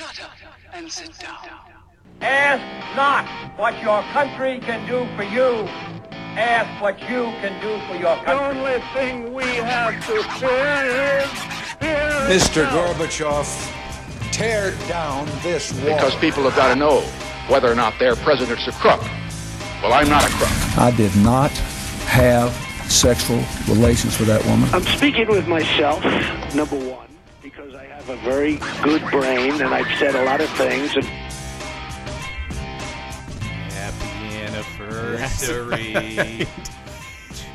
Shut up and sit down. Ask not what your country can do for you. Ask what you can do for your country. The only thing we have to fear is fear Mr. Gorbachev, tear down this wall. Because people have got to know whether or not their president's a crook. Well, I'm not a crook. I did not have sexual relations with that woman. I'm speaking with myself, number one, because I have a very good brain and I've said a lot of things. And Happy anniversary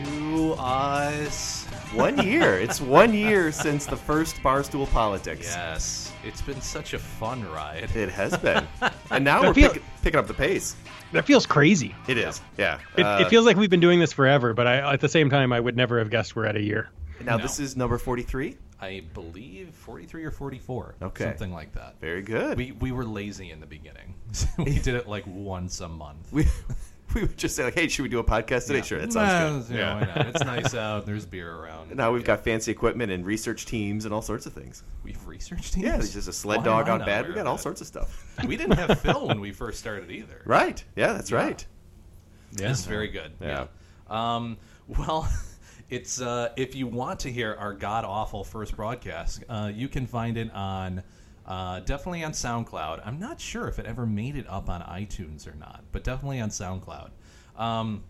to us. One year. it's one year since the first Barstool Politics. Yes, it's been such a fun ride. It has been. and now we're feel- pick, picking up the pace. That feels crazy. It is. Yeah. It, Uh, it feels like we've been doing this forever, but I, at the same time, I would never have guessed we're at a year. now No. this is number 43. I believe 43 or 44. Okay. Something like that. Very good. We, we were lazy in the beginning. So we did it like once a month. we, we would just say like, "Hey, should we do a podcast today?" Sure, that sounds Nah, good. you know. It's nice out. There's beer around. Now we've Yeah. got fancy equipment and research teams and all sorts of things. We've researched teams. Yeah, there's just a sled Why dog on bad. aware We got of all sorts of stuff. We didn't have Phil when we first started either. Right. Yeah, that's right. Yeah, it's very good. Yeah. Yeah. Um, well, it's uh, if you want to hear our god awful first broadcast, uh, you can find it on uh, definitely on SoundCloud. I'm not sure if it ever made it up on iTunes or not, but definitely on SoundCloud. Um,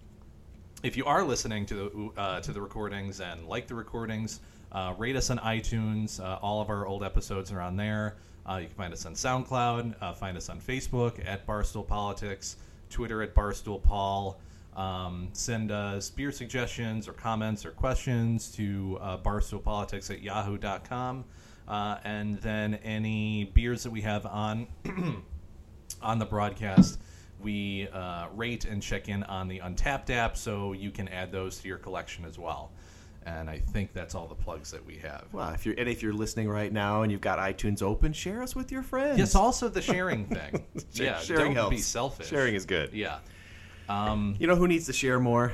if you are listening to the uh, to the recordings and like the recordings, uh, rate us on iTunes. Uh, all of our old episodes are on there. You can find us on SoundCloud. Find us on Facebook at Barstool Politics, Twitter at Barstool Paul. Um, send us beer suggestions or comments or questions to uh, barstoolpolitics at yahoo.com. Uh, and then any beers that we have on on the broadcast, we uh, rate and check in on the Untappd app, so you can add those to your collection as well. And I think that's all the plugs that we have. Well, if you're and if you're listening right now and you've got iTunes open, share us with your friends. Yes, also the sharing thing. Yeah, sharing don't be selfish. Sharing is good. Yeah. Um, You know who needs to share more?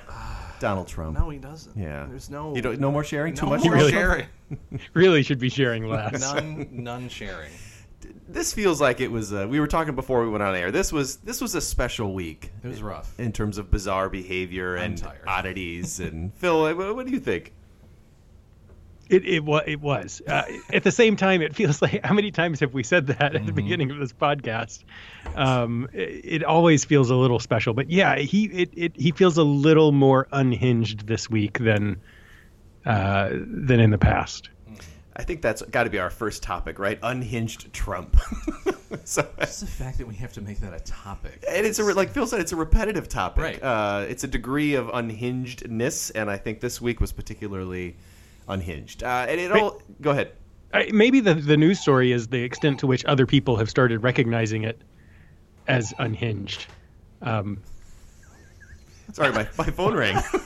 Donald Trump. no, he doesn't. Yeah. There's no. You don't, no more sharing. Too no much more Donald sharing. Really should be sharing less. none, none sharing. This feels like it was. Uh, we were talking before we went on air. This was this was a special week It was rough. in terms of bizarre behavior I'm and tired. oddities. and Phil, what, what do you think? It it, it was. Uh, at the same time, it feels like how many times have we said that at Mm-hmm. the beginning of this podcast? Um, it, it always feels a little special, but yeah, he it, it he feels a little more unhinged this week than uh, than in the past. I think that's got to be our first topic, right? Unhinged Trump. so, It's the fact that we have to make that a topic. and it's a re- like Phil said, it's a repetitive topic. Right. Uh, it's a degree of unhingedness, and I think this week was particularly unhinged. Uh, and it all. Go ahead. I, maybe the the news story is the extent to which other people have started recognizing it as unhinged. Um, Sorry, my, my phone rang.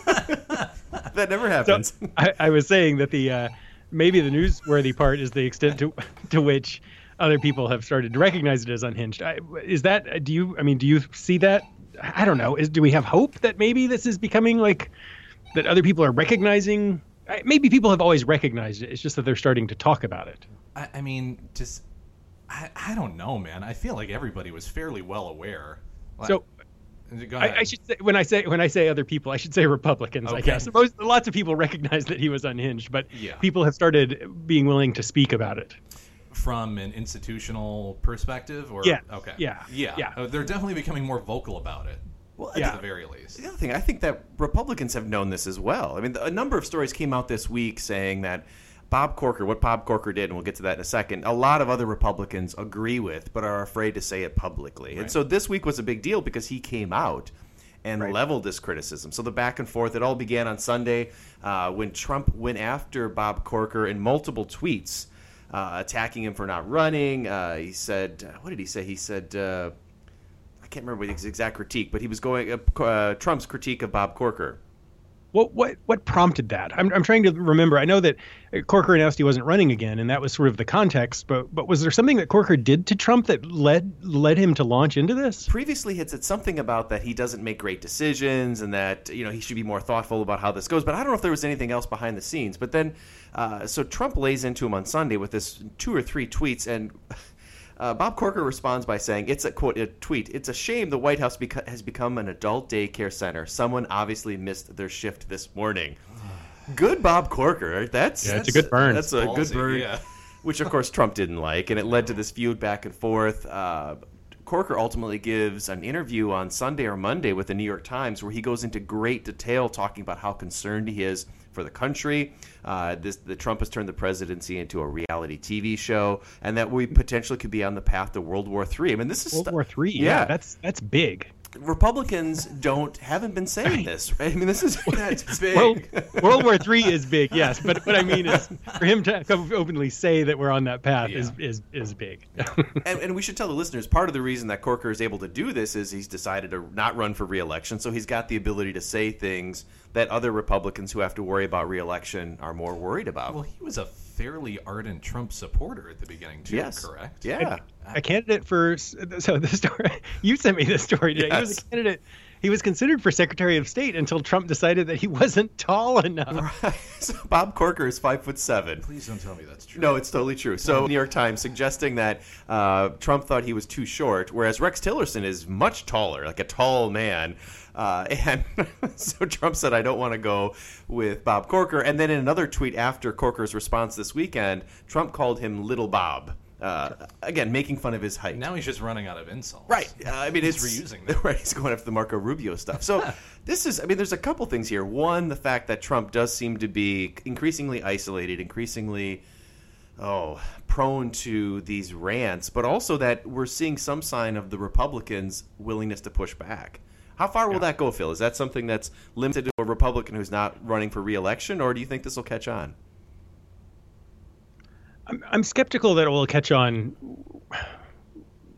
that never so happens. I, I was saying that the uh, maybe the newsworthy part is the extent to to which other people have started to recognize it as unhinged. I, is that do you? I mean, do you see that? I don't know. Is do we have hope that maybe this is becoming like that? Other people are recognizing. I- Maybe people have always recognized it. It's just that they're starting to talk about it. I, I mean, just I, I don't know, man. I feel like everybody was fairly well aware. Like- So I. I should say when I say when I say other people, I should say Republicans. I guess most lots of people recognize that he was unhinged, but Yeah. people have started being willing to speak about it. from an institutional perspective, or Yeah. okay, Yeah. yeah, Yeah. Uh, they're definitely becoming more vocal about it. Well, at the very least. The other thing, I think that Republicans have known this as well. I mean, a number of stories came out this week saying that Bob Corker, what Bob Corker did, and we'll get to that in a second, a lot of other Republicans agree with, but are afraid to say it publicly. And so this week was a big deal because he came out and leveled this criticism. So the back and forth, it all began on Sunday uh, when Trump went after Bob Corker in multiple tweets, uh, attacking him for not running. Uh, he said, what did he say? He said, uh, I can't remember his exact critique, but he was going uh, uh, Trump's critique of Bob Corker. What what what prompted that? I'm I'm trying to remember. I know that Corker announced he wasn't running again, and that was sort of the context. But but was there something that Corker did to Trump that led led him to launch into this? Previously, he had said something about that he doesn't make great decisions and that you know he should be more thoughtful about how this goes. But I don't know if there was anything else behind the scenes. But then, uh, so Trump lays into him on Sunday with this two or three tweets, and Uh, Bob Corker responds by saying, "It's a quote a tweet. It's a shame the White House beca- has become an adult daycare center. Someone obviously missed their shift this morning." Good Bob Corker. That's Yeah, it's a good burn. That's a good burn. yeah. Which of course Trump didn't like, and it led to this feud back and forth. Uh, Corker ultimately gives an interview on Sunday or Monday with the New York Times where he goes into great detail talking about how concerned he is for the country. Uh, this the Trump has turned the presidency into a reality TV show, and that we potentially could be on the path to World War III. I mean, this is World stu- War Three. Yeah. Yeah. that's that's big. Republicans don't haven't been saying this. Right? I mean, this is that's big. World, World War Three is big, yes, but what I mean is for him to come openly say that we're on that path is is is big. and, and we should tell the listeners part of the reason that Corker is able to do this is he's decided to not run for reelection, so he's got the ability to say things that other Republicans who have to worry about reelection are more worried about. Well, he was a fairly ardent Trump supporter at the beginning, too, yes, correct? Yeah, a candidate for so the story you sent me this story today. He was a candidate. He was considered for Secretary of State until Trump decided that he wasn't tall enough. so Bob Corker is five foot seven. Please don't tell me that's true. No, it's totally true. So, New York Times suggesting that uh, Trump thought he was too short, whereas Rex Tillerson is much taller, like a tall man. Uh, and so Trump said, I don't want to go with Bob Corker. And then in another tweet after Corker's response this weekend, Trump called him Little Bob. Uh, again, making fun of his height. Now he's just running out of insults. Right. Uh, I mean, He's reusing them. Right. He's going after the Marco Rubio stuff. So this is. I mean, there's a couple things here. One, the fact that Trump does seem to be increasingly isolated, increasingly, oh, prone to these rants, but also that we're seeing some sign of the Republicans' willingness to push back. How far will that go, Phil? Is that something that's limited to a Republican who's not running for reelection, or do you think this will catch on? I'm, I'm skeptical that it will catch on.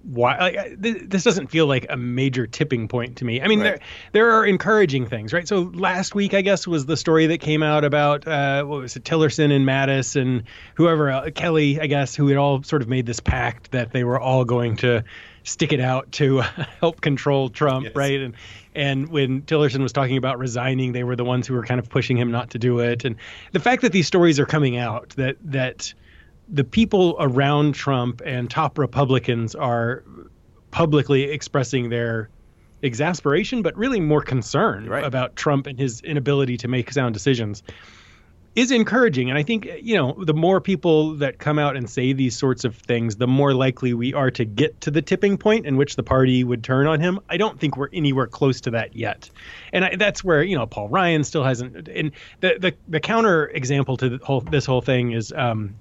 Why like, this doesn't feel like a major tipping point to me. I mean, Right. there there are encouraging things, right? So last week, I guess, was the story that came out about uh, what was it, Tillerson and Mattis and whoever uh, Kelly, I guess, who had all sort of made this pact that they were all going to stick it out to uh, help control Trump, Yes. right? And and when Tillerson was talking about resigning, they were the ones who were kind of pushing him not to do it. And the fact that these stories are coming out that that the people around Trump and top Republicans are publicly expressing their exasperation, but really more concern Right. about Trump and his inability to make sound decisions is encouraging. And I think, you know, the more people that come out and say these sorts of things, the more likely we are to get to the tipping point in which the party would turn on him. I don't think we're anywhere close to that yet. And I, that's where, you know, Paul Ryan still hasn't. And the, the, the counter example to the whole, this whole thing is, um,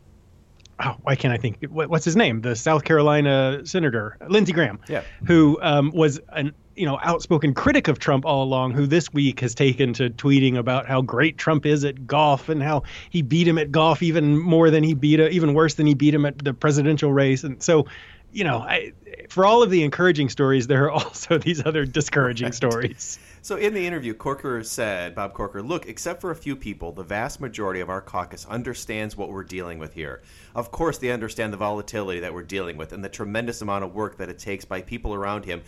oh, why can't I think? What, what's his name? The South Carolina senator, Lindsey Graham, Yeah. who um, was an you know outspoken critic of Trump all along, who this week has taken to tweeting about how great Trump is at golf and how he beat him at golf even more than he beat even worse than he beat him at the presidential race. And so, you know, I, for all of the encouraging stories, there are also these other discouraging stories. So in the interview, Corker said, Bob Corker, look, except for a few people, the vast majority of our caucus understands what we're dealing with here. Of course, they understand the volatility that we're dealing with and the tremendous amount of work that it takes by people around him,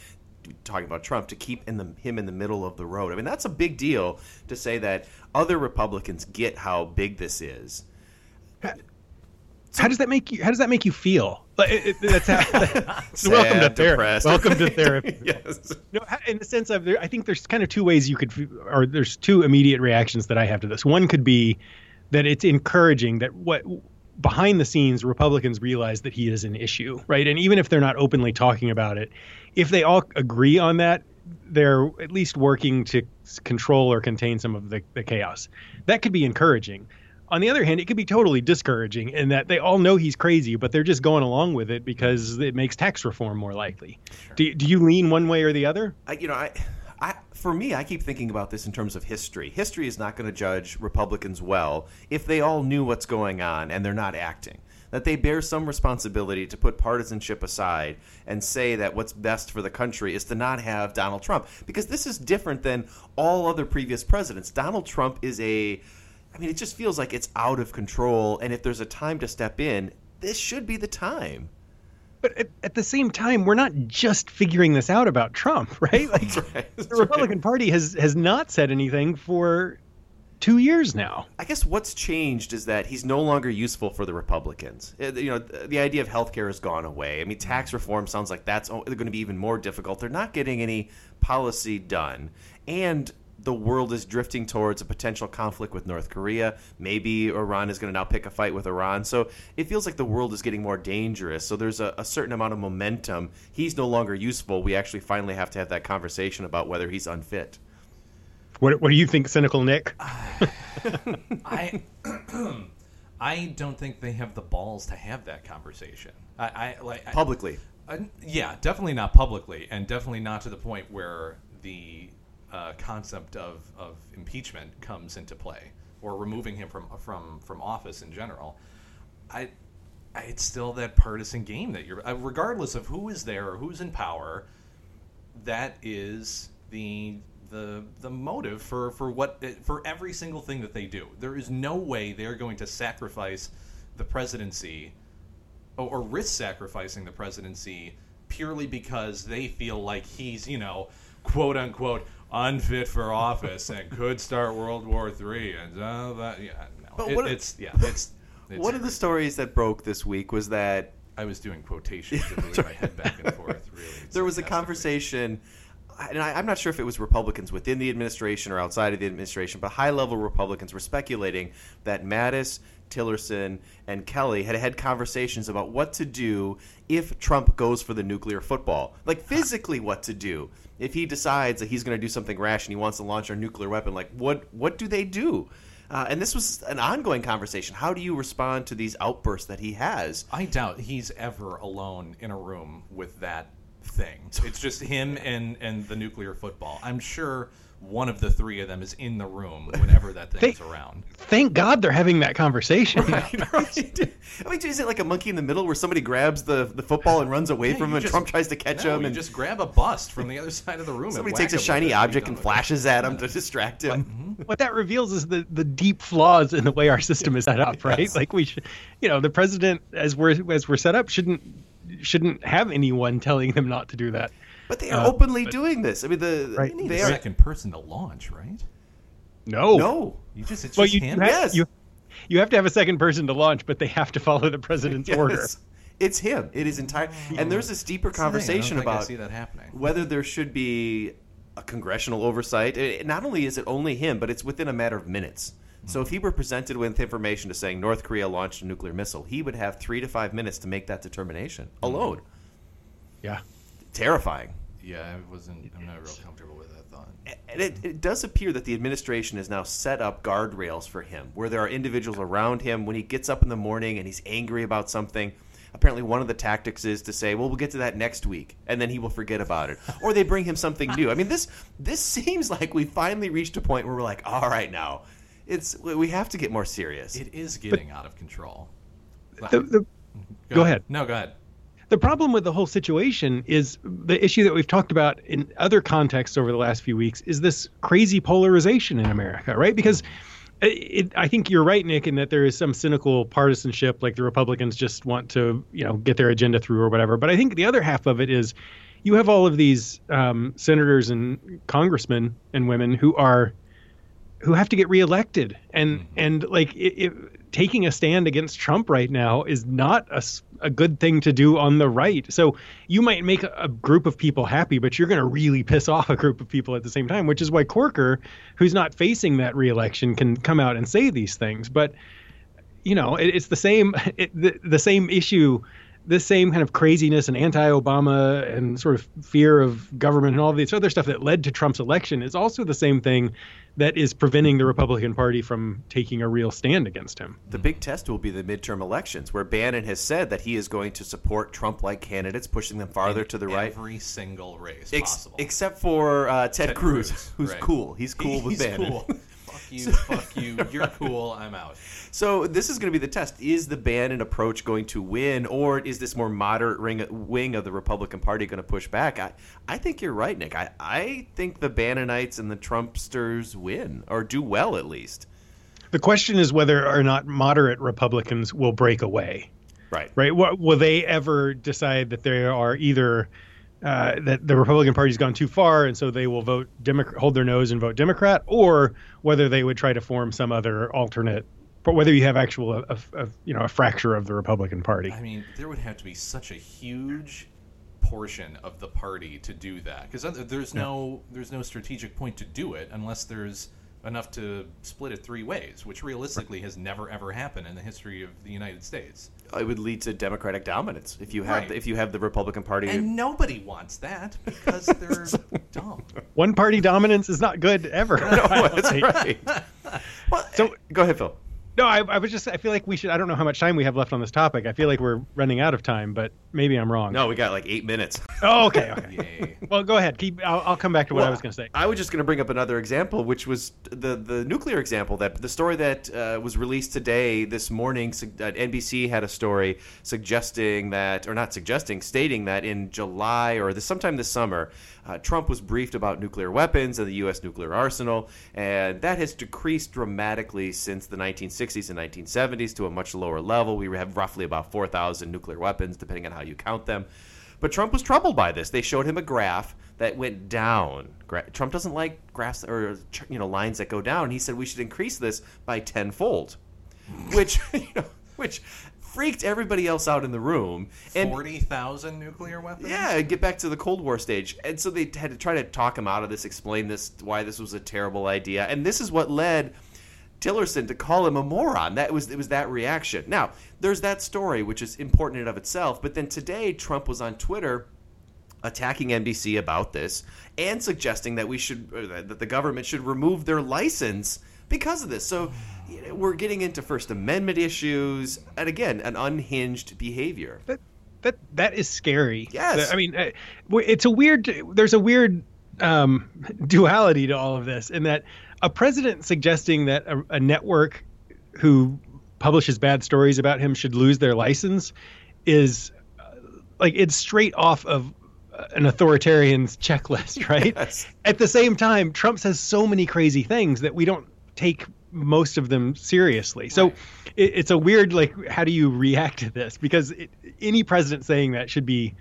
talking about Trump, to keep in the, him in the middle of the road. I mean, that's a big deal to say that other Republicans get how big this is. How does that make you? How does that make you feel? Like, it, it, that's how, so welcome to Sad, therapy. Welcome to therapy. yes. No, in the sense of, there, I think there's kind of two ways you could, or there's two immediate reactions that I have to this. One could be that it's encouraging that what behind the scenes Republicans realize that he is an issue, right? And even if they're not openly talking about it, if they all agree on that, they're at least working to control or contain some of the, the chaos. That could be encouraging. On the other hand, it could be totally discouraging in that they all know he's crazy, but they're just going along with it because it makes tax reform more likely. Do, do you lean one way or the other? I, you know, I, I, for me, I keep thinking about this in terms of history. History is not going to judge Republicans well if they all knew what's going on and they're not acting. That they bear some responsibility to put partisanship aside and say that what's best for the country is to not have Donald Trump. Because this is different than all other previous presidents. Donald Trump is a. I mean, it just feels like it's out of control. And if there's a time to step in, this should be the time. But at, at the same time, we're not just figuring this out about Trump, right? Like right. The Republican Party has has not said anything for two years now. I guess what's changed is that he's no longer useful for the Republicans. Uh, You know, the idea of health care has gone away. I mean, tax reform sounds like that's going to be even more difficult. They're not getting any policy done. And the world is drifting towards a potential conflict with North Korea. Maybe Iran is going to now pick a fight with Iran. So it feels like the world is getting more dangerous. So there's a, a certain amount of momentum. He's no longer useful. We actually finally have to have that conversation about whether he's unfit. What, what do you think, cynical Nick? I I don't think they have the balls to have that conversation. I, I like I- Publicly. Uh, yeah, definitely not publicly, and definitely not to the point where the uh, concept of, of impeachment comes into play or removing him from from from office in general. I, I it's still that partisan game that you're, uh, regardless of who is there or who's in power, that is the the the motive for for what for every single thing that they do. There is no way they're going to sacrifice the presidency or, or risk sacrificing the presidency purely because they feel like he's you know quote unquote unfit for office and could start World War Three and uh, that yeah no But It- what- it's yeah it's, it's One of the stories that broke this week was that I was doing quotations to move my head back and forth really there was a conversation, and I, I'm not sure if it was Republicans within the administration or outside of the administration, but high level Republicans were speculating that Mattis, Tillerson, and Kelly had had conversations about what to do if Trump goes for the nuclear football. Like physically, what to do if he decides that he's going to do something rash and he wants to launch a nuclear weapon. Like what? What do they do? Uh, and this was an ongoing conversation. How do you respond to these outbursts that he has? I doubt he's ever alone in a room with that thing. It's just him and and the nuclear football. I'm sure one of the three of them is in the room whenever that thing's around. Thank God they're having that conversation. Right, right. I mean, is it like a monkey in the middle where somebody grabs the, the football and runs away Yeah, from you him and just- Trump tries to catch No, him you and just grab a bust from the other side of the room. somebody whack takes a shiny object and done with it. flashes at him to distract him. Mm-hmm. what that reveals is the, the deep flaws in the way our system is set up, right? Like we should, you know, the president as we're as we're set up shouldn't shouldn't have anyone telling them not to do that. But they are Uh, openly doing this. I mean, the Right. You need they a are second person to launch, right? No, no. You just it's Well, just you, him. you, have, Yes. you you have to have a second person to launch, but they have to follow the president's order. It's him. It is entire. And there's this deeper That's I don't conversation think I about see that happening. whether there should be a congressional oversight. Eh, Not only is it only him, but it's within a matter of minutes. So if he were presented with information to saying North Korea launched a nuclear missile, he would have three to five minutes to make that determination alone. Yeah. Terrifying. Yeah, I wasn't. I'm not real comfortable with that thought. And it, it does appear that the administration has now set up guardrails for him, where there are individuals around him when he gets up in the morning and he's angry about something. Apparently, one of the tactics is to say, "Well, we'll get to that next week," and then he will forget about it, or they bring him something new. I mean this this seems like we finally reached a point where we're like, "All right, now, it's we have to get more serious." It is getting out of control. The, the, go ahead. No, go ahead. The problem with the whole situation is the issue that we've talked about in other contexts over the last few weeks is this crazy polarization in America, right? Because it, I think you're right, Nick, in that there is some cynical partisanship, like the Republicans just want to, you know, get their agenda through or whatever. But I think the other half of it is you have all of these um, senators and congressmen and women who are who have to get reelected and and like it, it, taking a stand against Trump right now is not a, a good thing to do on the right. So you might make a, group of people happy, but you're going to really piss off a group of people at the same time, which is why Corker, who's not facing that reelection, can come out and say these things. But you know, it, it's the same it, the, the same issue, the same kind of craziness and anti-Obama and sort of fear of government and all this other stuff that led to Trump's election is also the same thing that is preventing the Republican Party from taking a real stand against him. The big test will be the midterm elections, where Bannon has said that he is going to support Trump-like candidates, pushing them farther to the right. Every single race Ex- possible. except for uh, Ted, Ted Cruz, Cruz, who's right. cool. He's cool with He's Bannon. cool. fuck you, fuck you. You're cool. I'm out. So this is going to be the test. Is the Bannon approach going to win, or is this more moderate ring, wing of the Republican Party going to push back? I, I think you're right, Nick. I, I think the Bannonites and the Trumpsters win, or do well at least. The question is whether or not moderate Republicans will break away. Right. Right? Will, will they ever decide that they are either uh, that the Republican Party's gone too far, and so they will vote Democrat, hold their nose and vote Democrat, or whether they would try to form some other alternate, but whether you have actual a, a, you know a fracture of the Republican Party. I mean, there would have to be such a huge portion of the party to do that because there's no there's no strategic point to do it unless there's enough to split it three ways, which realistically has never ever happened in the history of the United States. It would lead to Democratic dominance if you have Right. if you have the Republican Party. And nobody wants that because they're dumb. One party dominance is not good ever. I don't That's right. Well, so go ahead, Phil. No, I, I was just I feel like we should. I don't know how much time we have left on this topic. I feel like we're running out of time, but maybe I'm wrong. No, we got like eight minutes. Oh, okay. Okay. Well, go ahead. Keep. I'll, I'll come back to what I was going to say. I was just going to bring up another example, which was the the nuclear example that the story that uh, was released today, this morning. That NBC had a story suggesting that, or not suggesting, stating that in July or this, sometime this summer, uh, Trump was briefed about nuclear weapons and the U.S. nuclear arsenal, and that has decreased dramatically since the 1960s and 1970s to a much lower level. We have roughly about 4,000 nuclear weapons, depending on how you count them. But Trump was troubled by this. They showed him a graph that went down. Gra- Trump doesn't like graphs or you know lines that go down. He said we should increase this by tenfold, which you know, which freaked everybody else out in the room. And Forty thousand nuclear weapons. yeah, get back to the Cold War stage. And so they had to try to talk him out of this, explain this, why this was a terrible idea. And this is what led Tillerson to call him a moron. That was it was that reaction. Now, there's that story which is important in and of itself, but then today Trump was on Twitter attacking NBC about this and suggesting that we should that the government should remove their license because of this. So you know, we're getting into First Amendment issues, and again, an unhinged behavior. that that that is scary. Yes. I mean, uh, it's a weird. There's a weird um, duality to all of this, in that a president suggesting that a, a network who publishes bad stories about him should lose their license is uh, like it's straight off of uh, an authoritarian's checklist, right? Yes. At the same time, Trump says so many crazy things that we don't take most of them seriously. So it, it's a weird like how do you react to this? Because it, any president saying that should be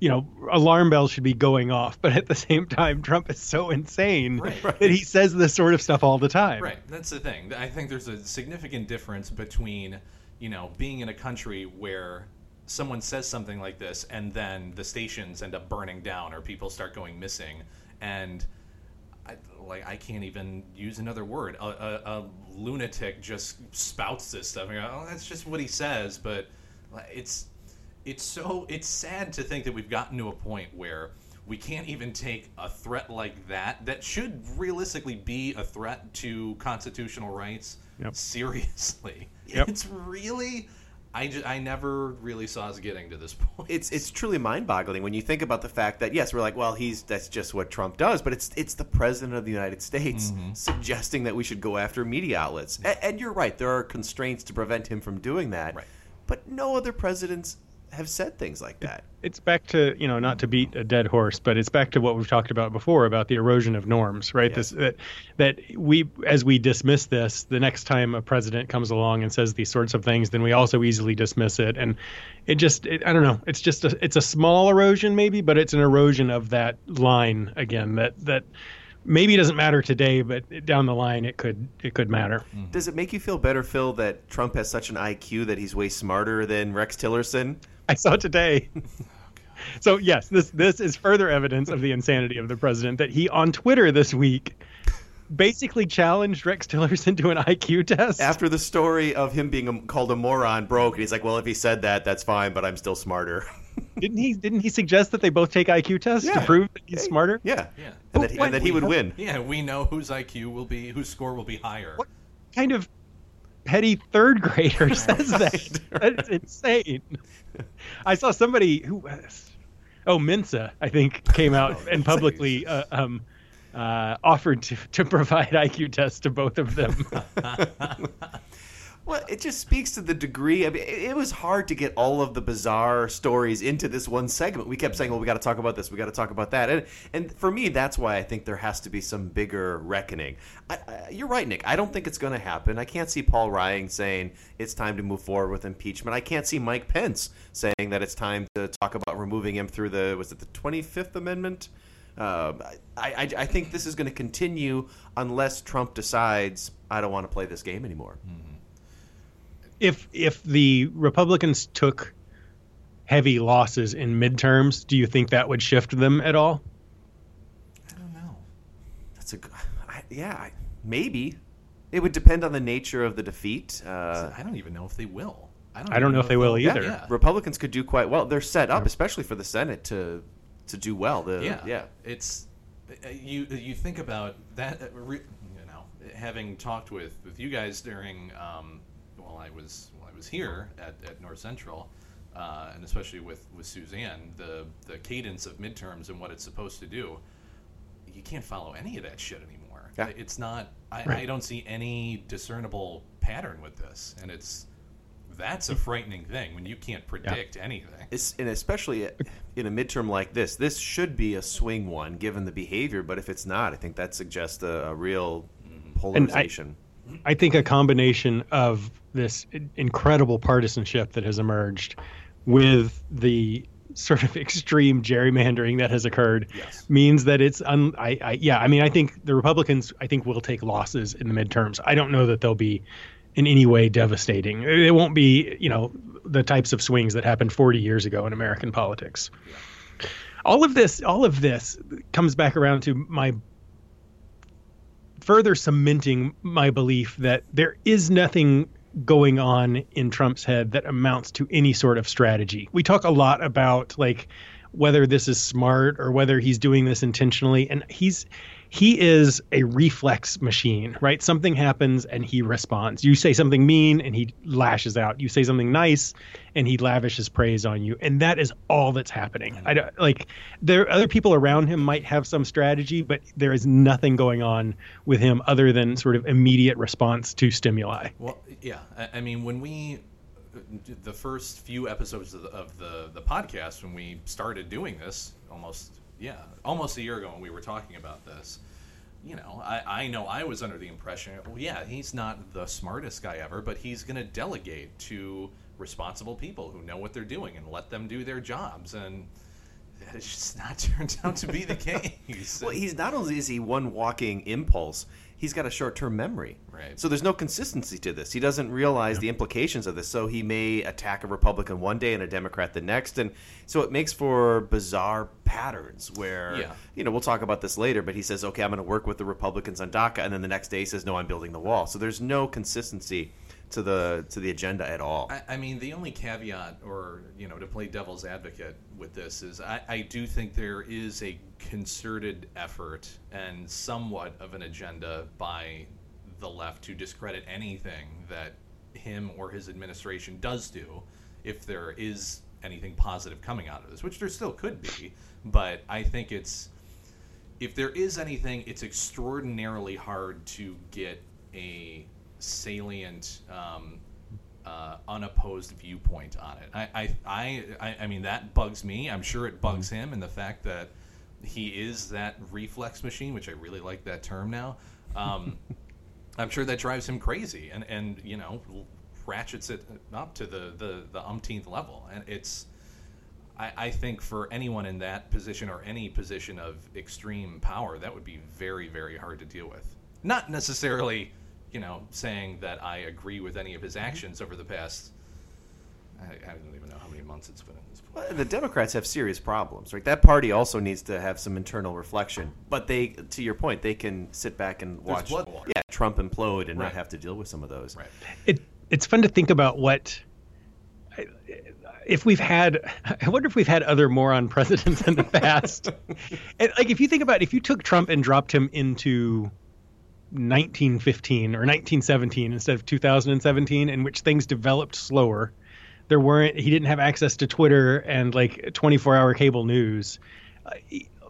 you know, alarm bells should be going off, but at the same time, Trump is so insane Right. that he says this sort of stuff all the time. Right. That's the thing. I think there's a significant difference between, you know, being in a country where someone says something like this and then the stations end up burning down or people start going missing and I, like I can't even use another word. A, a, a lunatic just spouts this stuff. And go, oh, that's just what he says, but it's it's so it's sad to think that we've gotten to a point where we can't even take a threat like that that should realistically be a threat to constitutional rights Yep. seriously. Yep. It's really I, ju- I never really saw us getting to this point. it's it's truly mind-boggling when you think about the fact that yes, we're like, well, he's that's just what Trump does, but it's it's the president of the United States mm-hmm. suggesting that we should go after media outlets. A- And, you're right, there are constraints to prevent him from doing that. Right. But no other presidents have said things like that. It's back to, you know, not to beat a dead horse, but it's back to what we've talked about before about the erosion of norms, right? This that, that we as we dismiss this, the next time a president comes along and says these sorts of things, then we also easily dismiss it and it just it, I don't know, it's just a, it's a small erosion maybe, but it's an erosion of that line again that that maybe doesn't matter today, but down the line it could it could matter. Does it make you feel better, Phil, that Trump has such an IQ that he's way smarter than Rex Tillerson? I saw today. Oh, so yes, this this is further evidence of the insanity of the president that he on Twitter this week basically challenged Rex Tillerson to an IQ test. After the story of him being a, called a moron broke, and he's like, well, if he said that, that's fine, but I'm still smarter. didn't he didn't he suggest that they both take IQ tests to prove that he's smarter? yeah. Yeah. And that, and that he would win. yeah, we know whose IQ will be whose score will be higher. What kind of petty third grader says that? That's insane. I saw somebody who oh Mensa I think came out and publicly uh, um, uh, offered to, to provide IQ tests to both of them. Well, it just speaks to the degree. I mean, it, was hard to get all of the bizarre stories into this one segment. We kept saying, "Well, we got to talk about this. We got to talk about that." And and for me, that's why I think there has to be some bigger reckoning. I, I, you're right, Nick. I don't think it's going to happen. I can't see Paul Ryan saying it's time to move forward with impeachment. I can't see Mike Pence saying that it's time to talk about removing him through the was it the 25th Amendment. Uh, I, I, I think this is going to continue unless Trump decides I don't want to play this game anymore. If if the Republicans took heavy losses in midterms, do you think that would shift them at all? I don't know. That's a g- I, yeah, I- maybe. It would depend on the nature of the defeat. Uh, I don't even know if they will. I don't, I don't even know if they will either. Yeah. Republicans could do quite well. They're set up, especially for the Senate, to to do well. The, yeah, yeah. It's uh, you. You think about that. uh, you know, having talked with with you guys during um, while I was while I was here at, at North Central, uh, and especially with with Suzanne, the the cadence of midterms and what it's supposed to do. You can't follow any of that shit anymore. Yeah. It's not. I, I don't see any discernible pattern with this, and it's that's a frightening thing when you can't predict anything. It's, and especially in a midterm like this, this should be a swing one given the behavior. But if it's not, I think that suggests a, a real polarization. I think a combination of this incredible partisanship that has emerged with the sort of extreme gerrymandering that has occurred Yes. means that it's un, I, I yeah I mean I think the Republicans I think will take losses in the midterms. I don't know that they'll be in any way devastating. It won't be you know the types of swings that happened 40 years ago in American politics. All of this all of this comes back around to my further cementing my belief that there is nothing going on in Trump's head that amounts to any sort of strategy. We talk a lot about like whether this is smart or whether he's doing this intentionally and he's he is a reflex machine, right? Something happens and he responds. You say something mean and he lashes out. You say something nice and he lavishes praise on you. And that is all that's happening. I don't like there other people around him might have some strategy, but there is nothing going on with him other than sort of immediate response to stimuli. Well, yeah. I, I mean, when we the first few episodes of the, of the the podcast when we started doing this, almost yeah, almost a year ago when we were talking about this. You know, I, I know I was under the impression, well, yeah, he's not the smartest guy ever, but he's going to delegate to responsible people who know what they're doing and let them do their jobs. And it's just not turned out to be the case. Well, he's not only is he one walking impulse, he's got a short-term memory. Right. So there's no consistency to this. He doesn't realize the implications of this. So he may attack a Republican one day and a Democrat the next, and so it makes for bizarre patterns where Yeah. you know we'll talk about this later. But he says, "Okay, I'm going to work with the Republicans on DACA," and then the next day he says, "No, I'm building the wall." So there's no consistency to the to the agenda at all. I, I mean, the only caveat, or you know, to play devil's advocate with this, is I, I do think there is a concerted effort and somewhat of an agenda by the left to discredit anything that him or his administration does do, if there is anything positive coming out of this, which there still could be. But I think it's if there is anything, it's extraordinarily hard to get a salient, um, uh, unopposed viewpoint on it. I, I, I, I, mean, that bugs me. I'm sure it bugs him, and the fact that he is that reflex machine, which I really like that term now. Um, I'm sure that drives him crazy, and and you know, ratchets it up to the the, the umpteenth level, and it's. I, I think for anyone in that position or any position of extreme power, that would be very, very hard to deal with. Not necessarily, you know, saying that I agree with any of his mm-hmm. actions over the past. I, I don't even know how many months it's been at this point. Well, the Democrats have serious problems, right? That party also needs to have some internal reflection. But they, to your point, they can sit back and watch, yeah, Trump implode and Right. not have to deal with some of those. Right. It it's fun to think about what if we've had I wonder if we've had other moron presidents in the past. and like if you think about if you took Trump and dropped him into 1915 or 1917 instead of 2017 in which things developed slower there weren't he didn't have access to twitter and like 24 hour cable news uh,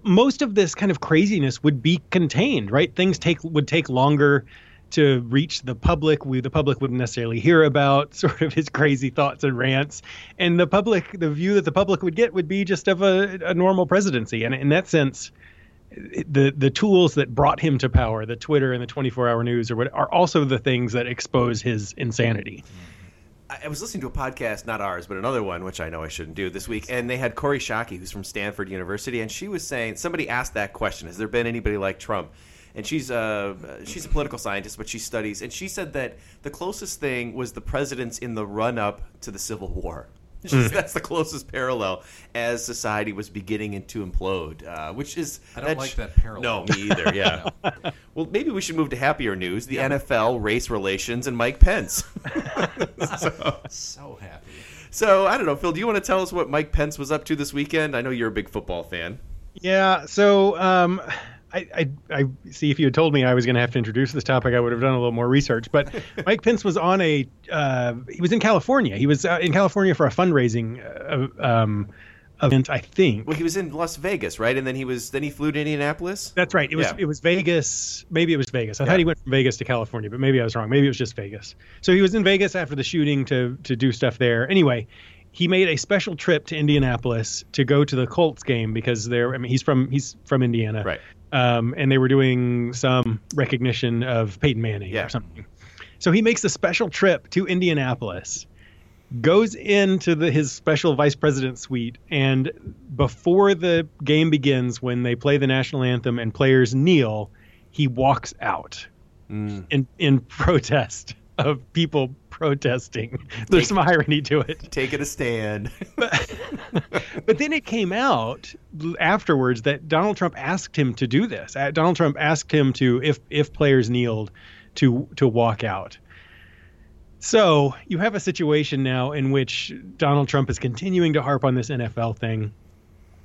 most of this kind of craziness would be contained right things take would take longer to reach the public. We the public wouldn't necessarily hear about sort of his crazy thoughts and rants, and the public, the view that the public would get would be just of a, a normal presidency. And in that sense, the the tools that brought him to power, the Twitter and the 24 hour news, or what, are also the things that expose his insanity. I was listening to a podcast, not ours, but another one, which I know I shouldn't do this week, and they had Kori Schake, who's from Stanford University, and she was saying somebody asked that question: Has there been anybody like Trump? And she's a she's a political scientist, but she studies, and she said that the closest thing was the presidents in the run up to the Civil War. She's- That's the closest parallel as society was beginning to implode, uh, which is I don't that like sh- that parallel. No, me either. Yeah. well, maybe we should move to happier news: the NFL, race relations, and Mike Pence. So happy. So I don't know, Phil. Do you want to tell us what Mike Pence was up to this weekend? I know you're a big football fan. Yeah. So, um, I, I, I see if you had told me I was going to have to introduce this topic, I would have done a little more research. But Mike Pence was on a, uh, he was in California. He was uh, in California for a fundraising uh, um, event, I think. Well, he was in Las Vegas, right? And then he was then he flew to Indianapolis. That's right. It was Yeah. it was Vegas. Maybe it was Vegas. I Yeah. thought he went from Vegas to California, but maybe I was wrong. Maybe it was just Vegas. So he was in Vegas after the shooting to to do stuff there. Anyway, he made a special trip to Indianapolis to go to the Colts game because there. I mean, he's from he's from Indiana, Right. Um, and they were doing some recognition of Peyton Manning Yeah. or something. So he makes a special trip to Indianapolis goes into the, his special vice president suite and before the game begins when they play the national anthem and players kneel he walks out Mm. in in protest of people protesting there's some irony to it Taking a stand. but then it came out afterwards that Donald Trump asked him to do this. Uh, Donald Trump asked him to, if if players kneeled, to to walk out. So you have a situation now in which Donald Trump is continuing to harp on this NFL thing.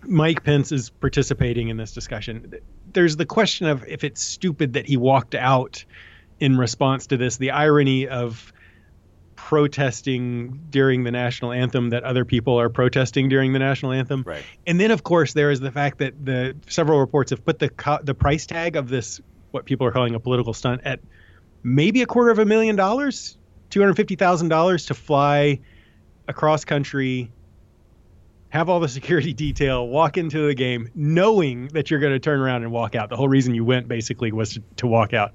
Mike Pence is participating in this discussion. There's the question of if it's stupid that he walked out in response to this. The irony of protesting during the national anthem that other people are protesting during the national anthem. Right. And then of course there is the fact that the several reports have put the co- the price tag of this what people are calling a political stunt at maybe a quarter of a million dollars, two hundred fifty thousand dollars to fly across country, have all the security detail, walk into the game, knowing that you're going to turn around and walk out. The whole reason you went basically was to, to walk out.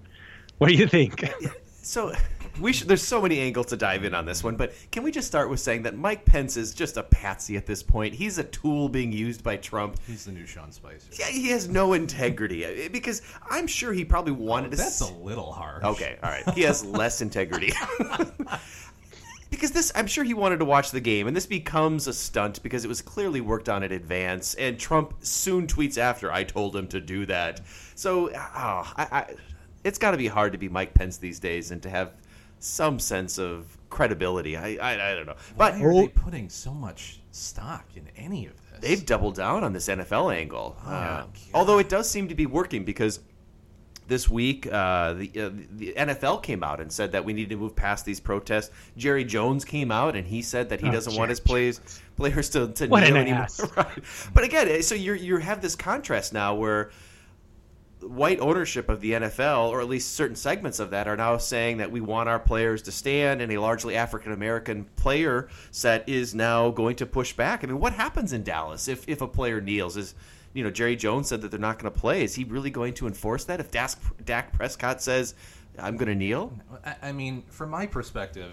What do you think? So we should. There's so many angles to dive in on this one, but can we just start with saying that Mike Pence is just a patsy at this point? He's a tool being used by Trump. He's the new Sean Spicer. Yeah, he has no integrity uh, because I'm sure he probably wanted to. That's s- a little harsh. Okay, all right. He has less integrity. because this, I'm sure he wanted to watch the game, and this becomes a stunt because it was clearly worked on in advance. And Trump soon tweets after, "I told him to do that." So, oh, I, I, it's got to be hard to be Mike Pence these days and to have some sense of credibility. I, I, I don't know, but Why are they putting so much stock in any of this? they've doubled down on this NFL angle. Oh, Uh, although it does seem to be working because this week uh, the uh, the NFL came out and said that we need to move past these protests. Jerry Jones came out and he said that he Oh, doesn't want his players players to, to kneel an anymore. Right. But again, so you you have this contrast now where white ownership of the NFL, or at least certain segments of that, are now saying that we want our players to stand, and a largely African American player set is now going to push back. I mean, what happens in Dallas if, if a player kneels? Is you know Jerry Jones said that they're not going to play. Is he really going to enforce that? If Dak, Dak Prescott says I'm going to kneel, I, I mean, from my perspective,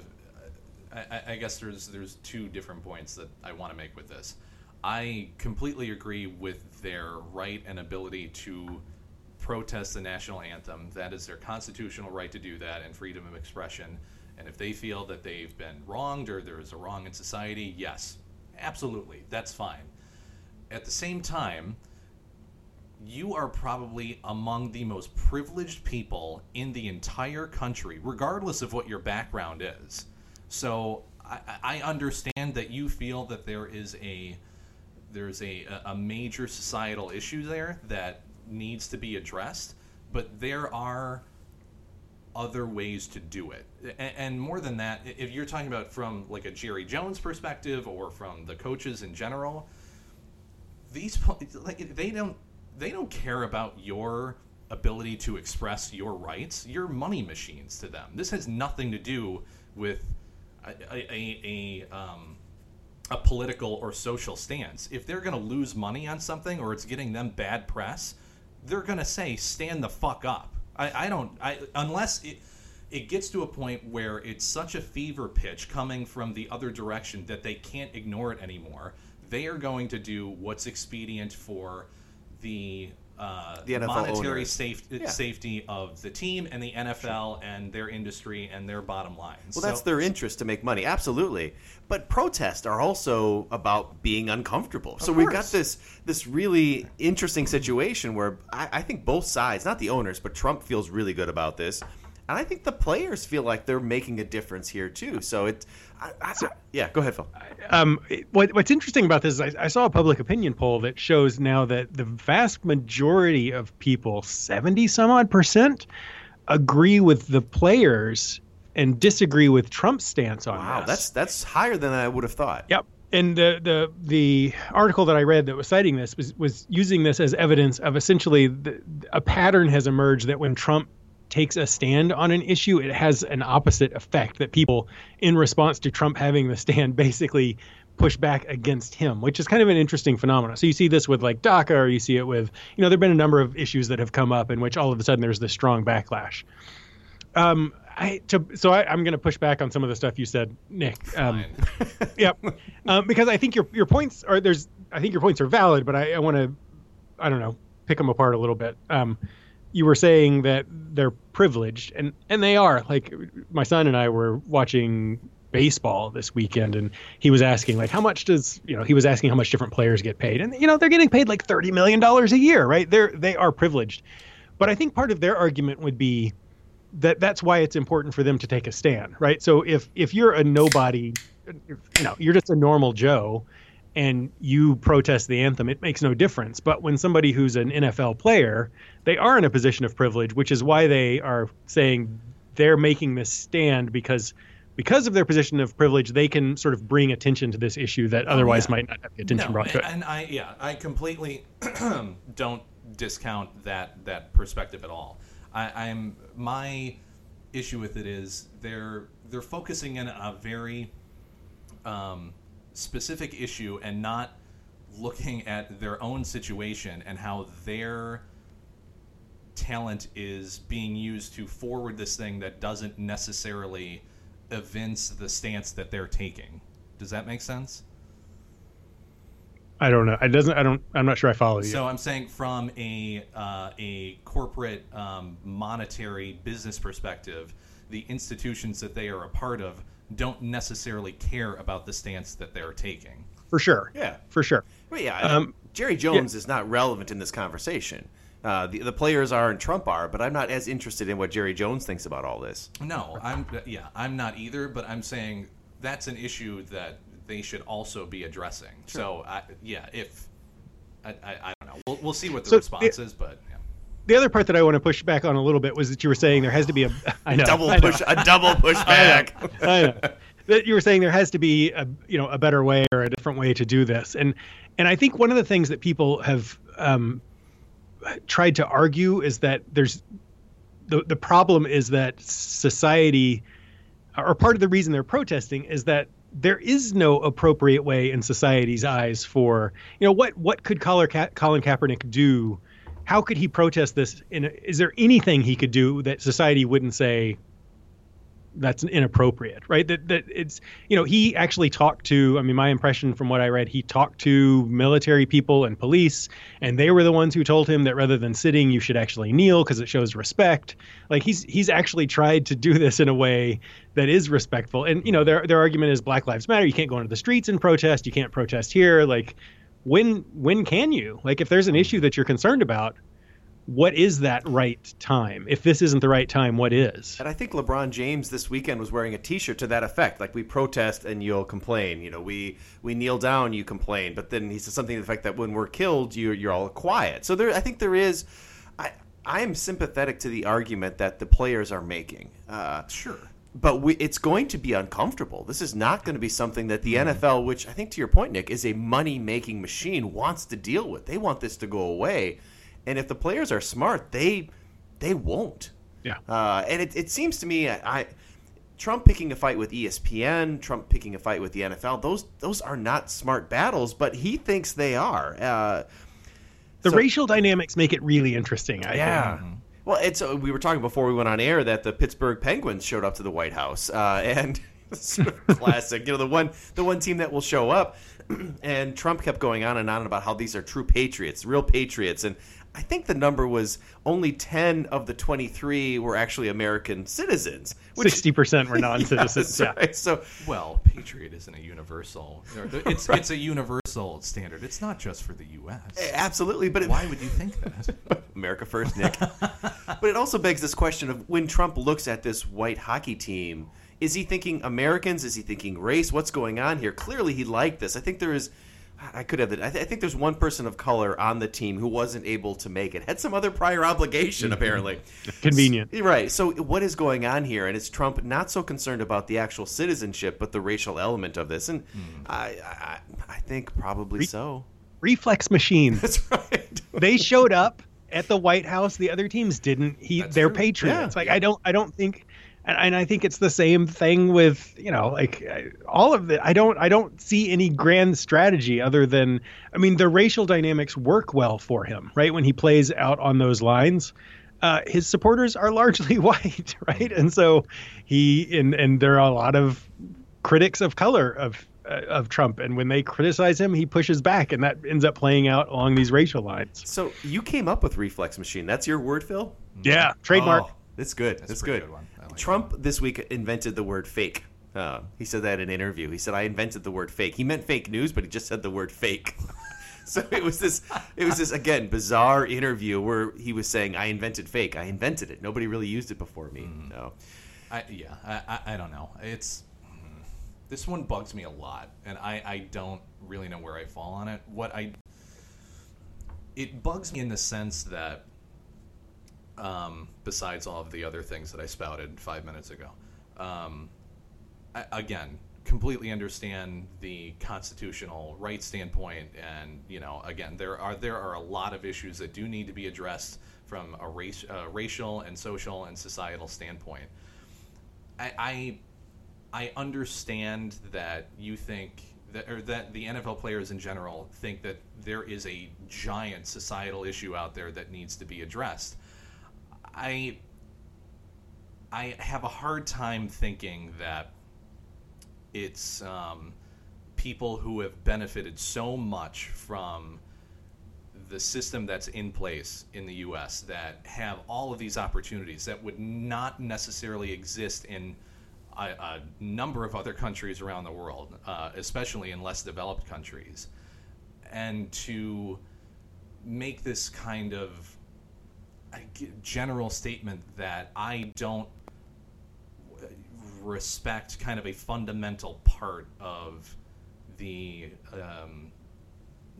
I, I- guess there's there's two different points that I want to make with this. I completely agree with their right and ability to protest the national anthem. That is their constitutional right to do that and freedom of expression. And if they feel that they've been wronged or there is a wrong in society, yes, absolutely, that's fine. At the same time, you are probably among the most privileged people in the entire country, regardless of what your background is. So I, I understand that you feel that there is a there's a, a major societal issue there that needs to be addressed, but there are other ways to do it. And, more than that, if you're talking about from like a Jerry Jones perspective or from the coaches in general, these like they don't they don't care about your ability to express your rights, you're money machines to them. This has nothing to do with a, a, a um, a political or social stance. If they're going to lose money on something or it's getting them bad press, they're going to say stand the fuck up. I, I don't I unless it it gets to a point where it's such a fever pitch coming from the other direction that they can't ignore it anymore. They are going to do what's expedient for the uh, The NFL monetary safe, Yeah. safety of the team and the NFL and their industry and their bottom lines. Well, that's their interest to make money, absolutely. But protests are also about being uncomfortable. So we've got this this really interesting situation where I, I think both sides, not the owners, but Trump feels really good about this, and I think the players feel like they're making a difference here too. So it, I, I, yeah, go ahead, Phil. um, what, what's interesting about this is I, I saw a public opinion poll that shows now that the vast majority of people, 70 some odd percent, agree with the players and disagree with Trump's stance on Wow, this. that's that's higher than I would have thought. Yep. And the, the the article that I read that was citing this was, was using this as evidence of essentially the, a pattern has emerged that when Trump takes a stand on an issue, it has an opposite effect that people, in response to Trump having the stand, basically push back against him, which is kind of an interesting phenomenon. So you see this with like DACA, or you see it with, you know, there've been a number of issues that have come up in which all of a sudden there's this strong backlash. Um, I to, so I, I'm going to push back on some of the stuff you said, Nick. Um, yep, um, because I think your your points are there's I think your points are valid, but I, I want to I don't know pick them apart a little bit. Um, you were saying that they're privileged, and and they are. Like my son and I were watching baseball this weekend, and he was asking like how much does you know he was asking how much different players get paid, and you know they're getting paid like thirty million dollars a year, right? They're they are privileged, but I think part of their argument would be that that's why it's important for them to take a stand, right? So if if you're a nobody, you know, you're just a normal Joe, and you protest the anthem, it makes no difference. But when somebody who's an NFL player, they are in a position of privilege, which is why they are saying they're making this stand because because of their position of privilege, they can sort of bring attention to this issue that otherwise yeah. might not have the attention no, brought to it. and I yeah, I completely don't discount that that perspective at all. I, I'm my issue with it is they're they're focusing in a very um, specific issue and not looking at their own situation and how their talent is being used to forward this thing that doesn't necessarily evince the stance that they're taking. Does that make sense? I don't know. It doesn't. I don't. I'm not sure I follow you. So I'm saying from a uh, a corporate um, monetary business perspective, the institutions that they are a part of don't necessarily care about the stance that they're taking. for sure. Yeah. For sure. Well, yeah, Um, Jerry Jones is not relevant in this conversation. Uh, the, the players are and Trump are, but I'm not as interested in what Jerry Jones thinks about all this. No, I'm yeah, I'm not either. But I'm saying that's an issue that they should also be addressing. So I, yeah, if I, I, I don't know, we'll, we'll see what the So, response is. But yeah. The other part that I want to push back on a little bit was that you were saying there has to be a I know, double I know. push, a double pushback. I know. That you were saying there has to be a you know a better way or a different way to do this, and and I think one of the things that people have um, tried to argue is that there's the the problem is that society, or part of the reason they're protesting is that there is no appropriate way in society's eyes for you know what what could Colin, Ka- Colin Kaepernick do? How could he protest this? A, is there anything he could do that society wouldn't say that's inappropriate, right? That that it's you know he actually talked to. I mean, my impression from what I read, he talked to military people and police, and they were the ones who told him that rather than sitting, you should actually kneel because it shows respect. Like he's he's actually tried to do this in a way that is respectful. And you know their their argument is Black Lives Matter. You can't go into the streets and protest. You can't protest here. Like when when can you? Like if there's an issue that you're concerned about. What is that right time? If this isn't the right time, what is? And I think LeBron James this weekend was wearing a T-shirt to that effect. Like we protest and you'll complain. You know, we we kneel down, you complain. But then he said something to the effect that when we're killed, you you're all quiet. So there, I think there is. I I am sympathetic to the argument that the players are making. Uh, Sure. But we, it's going to be uncomfortable. This is not going to be something that the NFL, which I think to your point, Nick, is a money making machine, wants to deal with. They want this to go away. and if the players are smart, they they won't. Yeah. Uh, and it, it seems to me, I, I Trump picking a fight with ESPN, Trump picking a fight with the NFL. Those those are not smart battles, but he thinks they are. Uh, The so- racial dynamics make it really interesting. I yeah. think. Well, it's uh, we were talking before we went on air that the Pittsburgh Penguins showed up to the White House, uh, and classic, you know, the one the one team that will show up. And Trump kept going on and on about how these are true patriots, real patriots, and I think the number was only ten of the twenty three were actually American citizens. which- Sixty percent were non-citizens. Yes, yeah. right. So Well, patriot isn't a universal. It's it's a universal standard. It's not just for the U.S. absolutely, but it, Why would you think that? America first, Nick. but it also begs this question of when Trump looks at this white hockey team, is he thinking Americans? Is he thinking race? What's going on here? Clearly, he liked this. I think there is. I could have. The, I, th- I think there's one person of color on the team who wasn't able to make it. Had some other prior obligation, mm-hmm. apparently. Convenient. S- Right. So what is going on here? And is Trump not so concerned about the actual citizenship, but the racial element of this? And mm. I, I, I think probably so. Reflex machine. That's right. they showed up at the White House. The other teams didn't. He, That's they're true. patriots. Yeah. Like I don't. I don't think. And, and I think it's the same thing with you know like all of it. I don't. I don't see any grand strategy other than. I mean, the racial dynamics work well for him, right? When he plays out on those lines. Uh, his supporters are largely white, right? And so he and and there are a lot of critics of color of uh, of Trump, and when they criticize him, he pushes back, and that ends up playing out along these racial lines. So you came up with reflex machine. That's your word, Phil? Yeah, trademark. Oh, that's good. That's, a pretty good. good one. I like Trump this week invented the word fake. Uh, he said that in an interview. He said, "I invented the word fake." He meant fake news, but he just said the word fake. so it was this. It was this again bizarre interview where he was saying, "I invented fake. I invented it. Nobody really used it before me." Mm-hmm. No. I, yeah, I, I, I don't know. It's mm, this one bugs me a lot, and I, I don't really know where I fall on it. What I it bugs me in the sense that, um, besides all of the other things that I spouted five minutes ago, um, I, again, completely understand the constitutional right standpoint, and you know, again, there are there are a lot of issues that do need to be addressed from a race, uh, racial and social and societal standpoint. I, I I understand that you think that or that the NFL players in general think that there is a giant societal issue out there that needs to be addressed. I I have a hard time thinking that it's um, people who have benefited so much from the system that's in place in the U.S. that have all of these opportunities that would not necessarily exist in a, a number of other countries around the world, uh, especially in less developed countries, and to make this kind of general statement that I don't respect kind of a fundamental part of the um,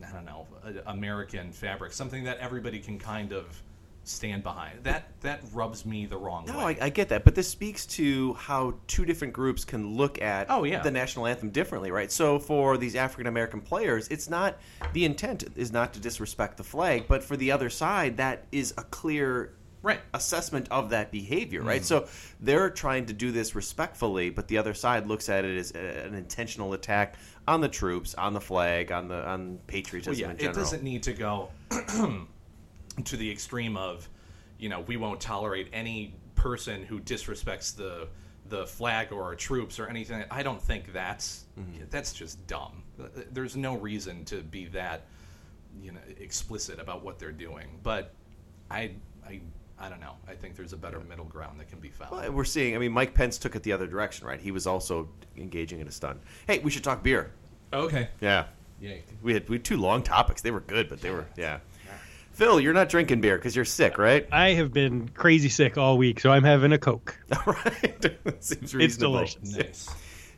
I don't know American fabric, something that everybody can kind of stand behind. That that rubs me the wrong No, way. I, I get that, but this speaks to how two different groups can look at Oh, yeah. the national anthem differently, right? So for these African American players, it's not the intent is not to disrespect the flag, but for the other side, that is a clear Right. assessment of that behavior, right? Mm. So they're trying to do this respectfully, but the other side looks at it as a- an intentional attack on the troops, on the flag, on the on patriotism Well, yeah, in general. it doesn't need to go to the extreme of, you know, we won't tolerate any person who disrespects the the flag or our troops or anything. I don't think that's Mm-hmm. that's just dumb. There's no reason to be that, you know, explicit about what they're doing. But I I I don't know. I think there's a better middle ground that can be found. Well, we're seeing. I mean, Mike Pence took it the other direction, right? He was also engaging in a stunt. Hey, we should talk beer. okay. Yeah, Yay. we had we had two long topics. They were good, but they were yeah. Phil, you're not drinking beer because you're sick, right? I have been crazy sick all week, so I'm having a Coke. All right, seems reasonable. It's delicious. Nice.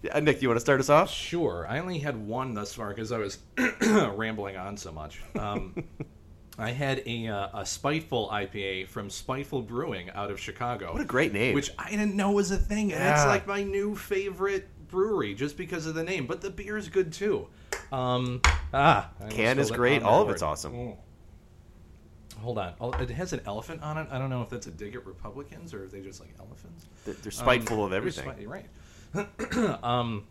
Yeah, Nick, you want to start us off? Sure. I only had one thus far because I was rambling on so much. Um, I had a, uh, a Spiteful IPA from Spiteful Brewing out of Chicago. What a great name. Which I didn't know was a thing. And it's like my new favorite brewery just because of the name. But the beer is good too. Um, ah, I Can is great. All of it's awesome. Mm. Hold on. Oh, It has an elephant on it. I don't know if that's a dig at Republicans or if they just like elephants. They're, they're spiteful of everything. right. um,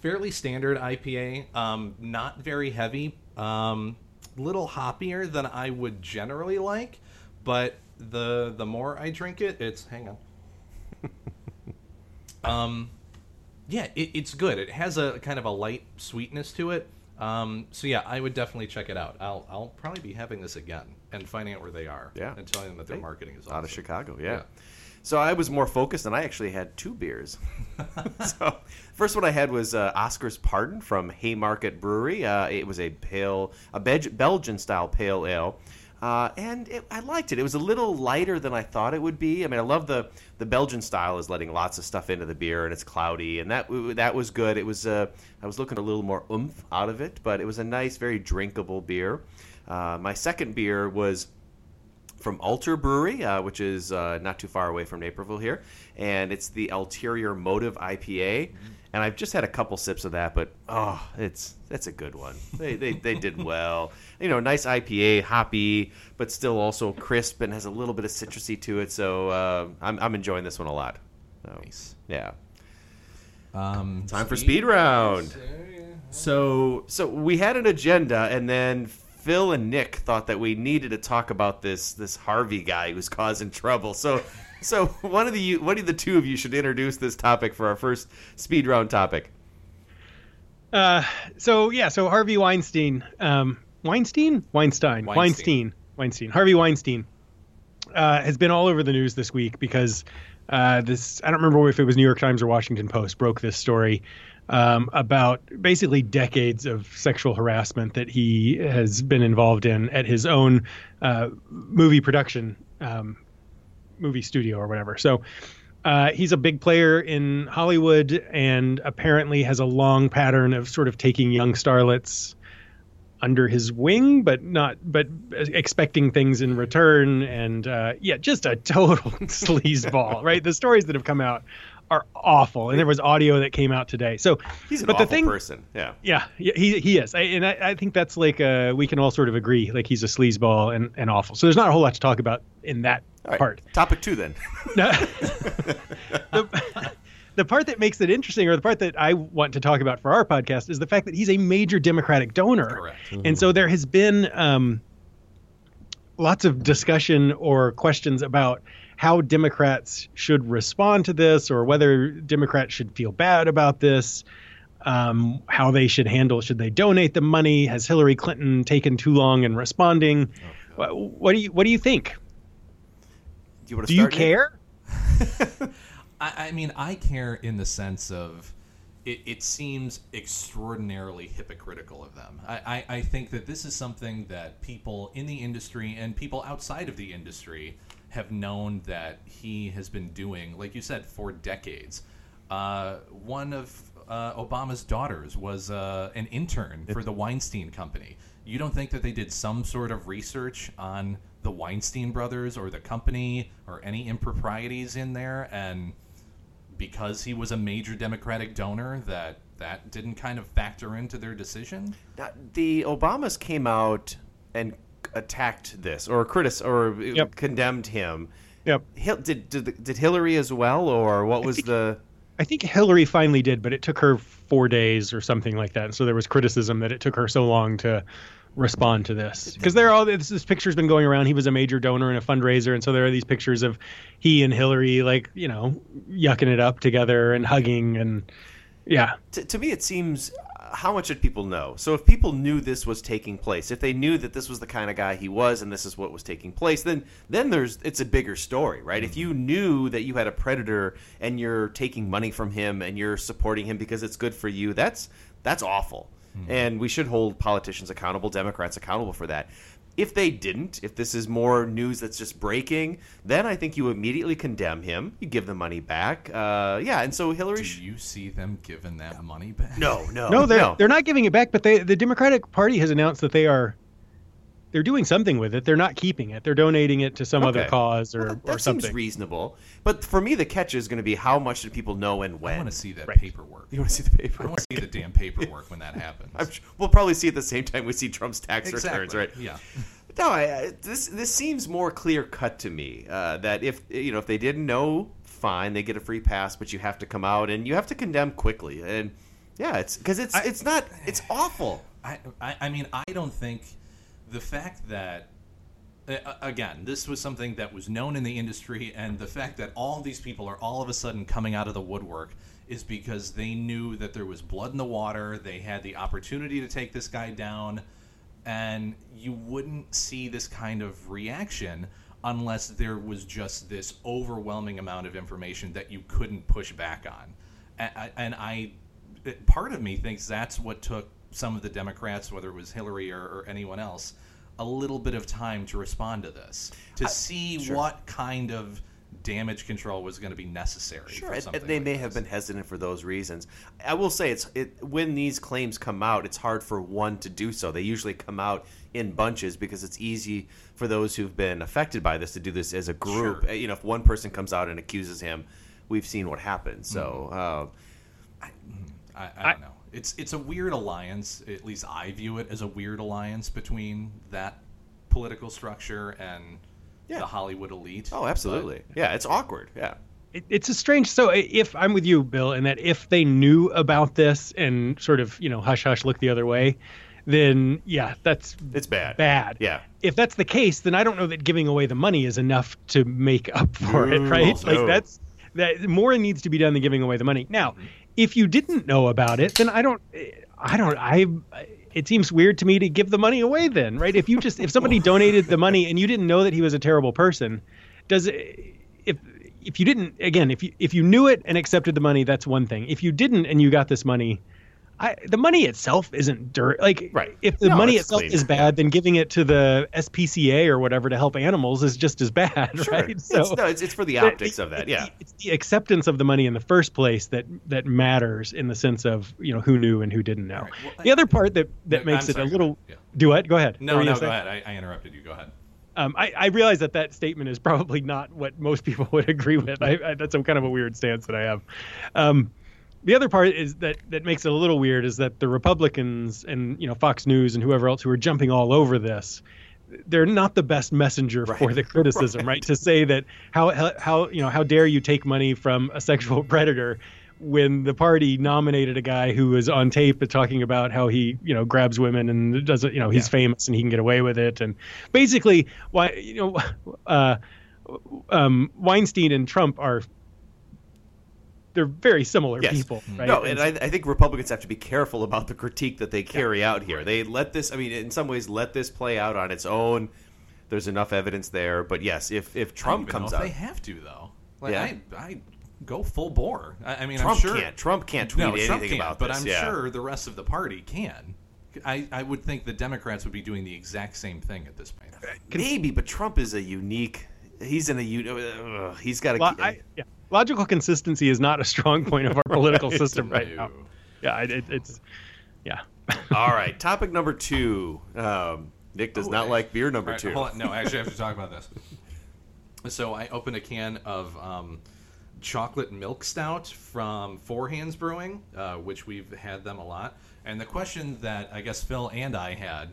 fairly standard IPA. Um, not very heavy. Um, little hoppier than I would generally like, but the the more I drink it, it's hang on. um, yeah, it, it's good. It has a kind of a light sweetness to it. Um, so yeah, I would definitely check it out. I'll I'll probably be having this again and finding out where they are. Yeah. and telling them that their Hey, marketing is out of. Chicago. Yeah. Yeah. So I was more focused, and I actually had two beers. so first one I had was uh, Oscar's Pardon from Haymarket Brewery. Uh, it was a pale, a Belgian style pale ale. Uh, and it, I liked it. It was a little lighter than I thought it would be. I mean, I love the the Belgian style is letting lots of stuff into the beer, and it's cloudy, and that that was good. It was uh, I was looking a little more oomph out of it, but it was a nice, very drinkable beer. Uh, my second beer was from Alter Brewery, uh, which is uh, not too far away from Naperville here, and it's the Ulterior Motive IPA. And I've just had a couple sips of that, but oh, it's that's a good one. They they, they did well. You know, nice IPA, hoppy, but still also crisp and has a little bit of citrusy to it. So uh, I'm I'm enjoying this one a lot. So, Nice. Yeah. Um, Time for speed round. So So we had an agenda, and then Phil and Nick thought that we needed to talk about this this Harvey guy who's causing trouble. So, so one of the one of the two of you should introduce this topic for our first speed round topic. Uh, so yeah, so Harvey Weinstein, um, Weinstein, Weinstein, Weinstein. Weinstein, Weinstein, Harvey Weinstein, uh, has been all over the news this week because uh, this I don't remember if it was New York Times or Washington Post broke this story um, about basically decades of sexual harassment that he has been involved in at his own uh, movie production um, movie studio or whatever. So uh, he's a big player in Hollywood and apparently has a long pattern of sort of taking young starlets under his wing, but not, but expecting things in return. And uh, yeah, just a total sleazeball, right? The stories that have come out are awful. And there was audio that came out today. So, He's an but awful the thing, person. Yeah. yeah, he he is, I, and I, I think that's like uh, we can all sort of agree, like he's a sleazeball and, and awful. So there's not a whole lot to talk about in that right. part. Topic two then. The, the part that makes it interesting, or the part that I want to talk about for our podcast, is the fact that he's a major Democratic donor. Correct. And so there has been um, lots of discussion or questions about how Democrats should respond to this, or whether Democrats should feel bad about this. Um, how they should handle? Should they donate the money? Has Hillary Clinton taken too long in responding? what, what do you What do you think? Do you want to Do you care? I, I mean, I care in the sense of it, it seems extraordinarily hypocritical of them. I, I, I think that this is something that people in the industry and people outside of the industry have known that he has been doing, like you said, for decades. Uh, one of uh, Obama's daughters was uh, an intern for the Weinstein Company. You don't think that they did some sort of research on the Weinstein brothers or the company or any improprieties in there and because he was a major democratic donor that that didn't kind of factor into their decision the Obamas came out and attacked this, or critic, or Yep. condemned him. Yep. Hil- did, did did Hillary as well, or what was the? I think Hillary finally did, but it took her four days or something like that. And so there was criticism that it took her so long to respond to this because there are all this, this picture's been going around. He was a major donor and a fundraiser, and so there are these pictures of he and Hillary like you know yucking it up together and hugging and yeah. To, to me, it seems. How much did people know? So if people knew this was taking place, if they knew that this was the kind of guy he was, and this is what was taking place, then then there's it's a bigger story, right? If you mm-hmm. knew that you had a predator and you're taking money from him and you're supporting him because it's good for you, that's that's awful. Mm-hmm. And we should hold politicians accountable, Democrats accountable for that. If they didn't, if this is more news that's just breaking, then I think you immediately condemn him. You give the money back. Uh, yeah, and so Hillary. do sh- you see them giving that money back no, no, No, they're no. they're not giving it back, but they the Democratic Party has announced that they are they're doing something with it. They're not keeping it. They're donating it to some other cause or, Well, that, that or something. seems reasonable. But for me, the catch is going to be how much do people know and when. i want to see that Right. paperwork You want to see the paper? i want to see the damn paperwork when that happens I'm sure- we'll probably see it at the same time we see Trump's tax returns, right? yeah No, I, I, this this seems more clear cut to me. Uh, that if you know if they didn't know, fine, they get a free pass, but you have to come out and you have to condemn quickly. And yeah, it's because it's it's not it's awful. I, I, I mean, I don't think the fact that uh, again, this was something that was known in the industry, and the fact that all these people are all of a sudden coming out of the woodwork is because they knew that there was blood in the water. They had the opportunity to take this guy down, and you wouldn't see this kind of reaction unless there was just this overwhelming amount of information that you couldn't push back on. And, I, part of me thinks that's what took some of the Democrats, whether it was Hillary or, or anyone else, a little bit of time to respond to this, to see sure. what kind of damage control was going to be necessary. Sure, for and, something and they like may this. have been hesitant for those reasons. I will say it's it, when these claims come out, it's hard for one to do so. They usually come out in bunches because it's easy for those who've been affected by this to do this as a group. Sure. Uh, You know, if one person comes out and accuses him, we've seen what happens. So. Mm-hmm. Uh, I, I don't know. It's it's a weird alliance. At least I view it as a weird alliance between that political structure and Yeah. the Hollywood elite. oh, absolutely. Yeah, it's awkward. Yeah. It, it's a strange. So if I'm with you, Bill, in that if they knew about this and sort of you know hush hush look the other way, then yeah, that's It's bad. bad. Yeah. If that's the case, then I don't know that giving away the money is enough to make up for it, right? no. Like that's that more needs to be done than giving away the money. Now, mm-hmm. If you didn't know about it, then I don't I don't I it seems weird to me to give the money away then, right? If you just if somebody donated the money and you didn't know that he was a terrible person, does it if if you didn't again, if you if you knew it and accepted the money, that's one thing. If you didn't and you got this money, I, the money itself isn't dirt. Like, Right. if the No, money itself clean. is bad, then giving it to the SPCA or whatever to help animals is just as bad, Sure. right? It's, no, it's, it's for the optics of that. Yeah. it's the acceptance of the money in the first place that that matters in the sense of you know who knew and who didn't know. Right. Well, the other part that that makes I'm it sorry, a little. Yeah. do what? Go ahead. No, no, go ahead. I, I interrupted you. Go ahead. Um, I, I realize that that statement is probably not what most people would agree with. I, I, that's some kind of a weird stance that I have. Um, the other part is that that makes it a little weird is that the Republicans and you know Fox News and whoever else who are jumping all over this, they're not the best messenger for the criticism, right. To say that how, how how you know how dare you take money from a sexual predator when the party nominated a guy who was on tape talking about how he you know grabs women and doesn't you know he's Yeah. famous and he can get away with it and basically why you know uh, um, Weinstein and Trump are they're very similar Yes. people right No, And and I, I think Republicans have to be careful about the critique that they carry out here. They let this, I mean, in some ways, let this play out on its own. There's enough evidence there, but yes, if if I Trump don't comes know if out, they have to though. Like, Yeah. I, I go full bore. I, I mean, Trump I'm sure can't. Trump can't tweet no, anything Trump can't, about but this. I'm yeah. sure the rest of the party can. I, I would think the Democrats would be doing the exact same thing at this point. Maybe, but Trump is a unique. He's in a. uh, he's got a. Lo- I, yeah, logical consistency is not a strong point of our political Right. system right now. Yeah, it, it, it's yeah. All right, topic number two. Um, Nick does Oh, not hey. like beer number All right, two. hold on. No, I actually have to talk about this. So I opened a can of um, chocolate milk stout from Four Hands Brewing, uh, which we've had them a lot. And the question that I guess Phil and I had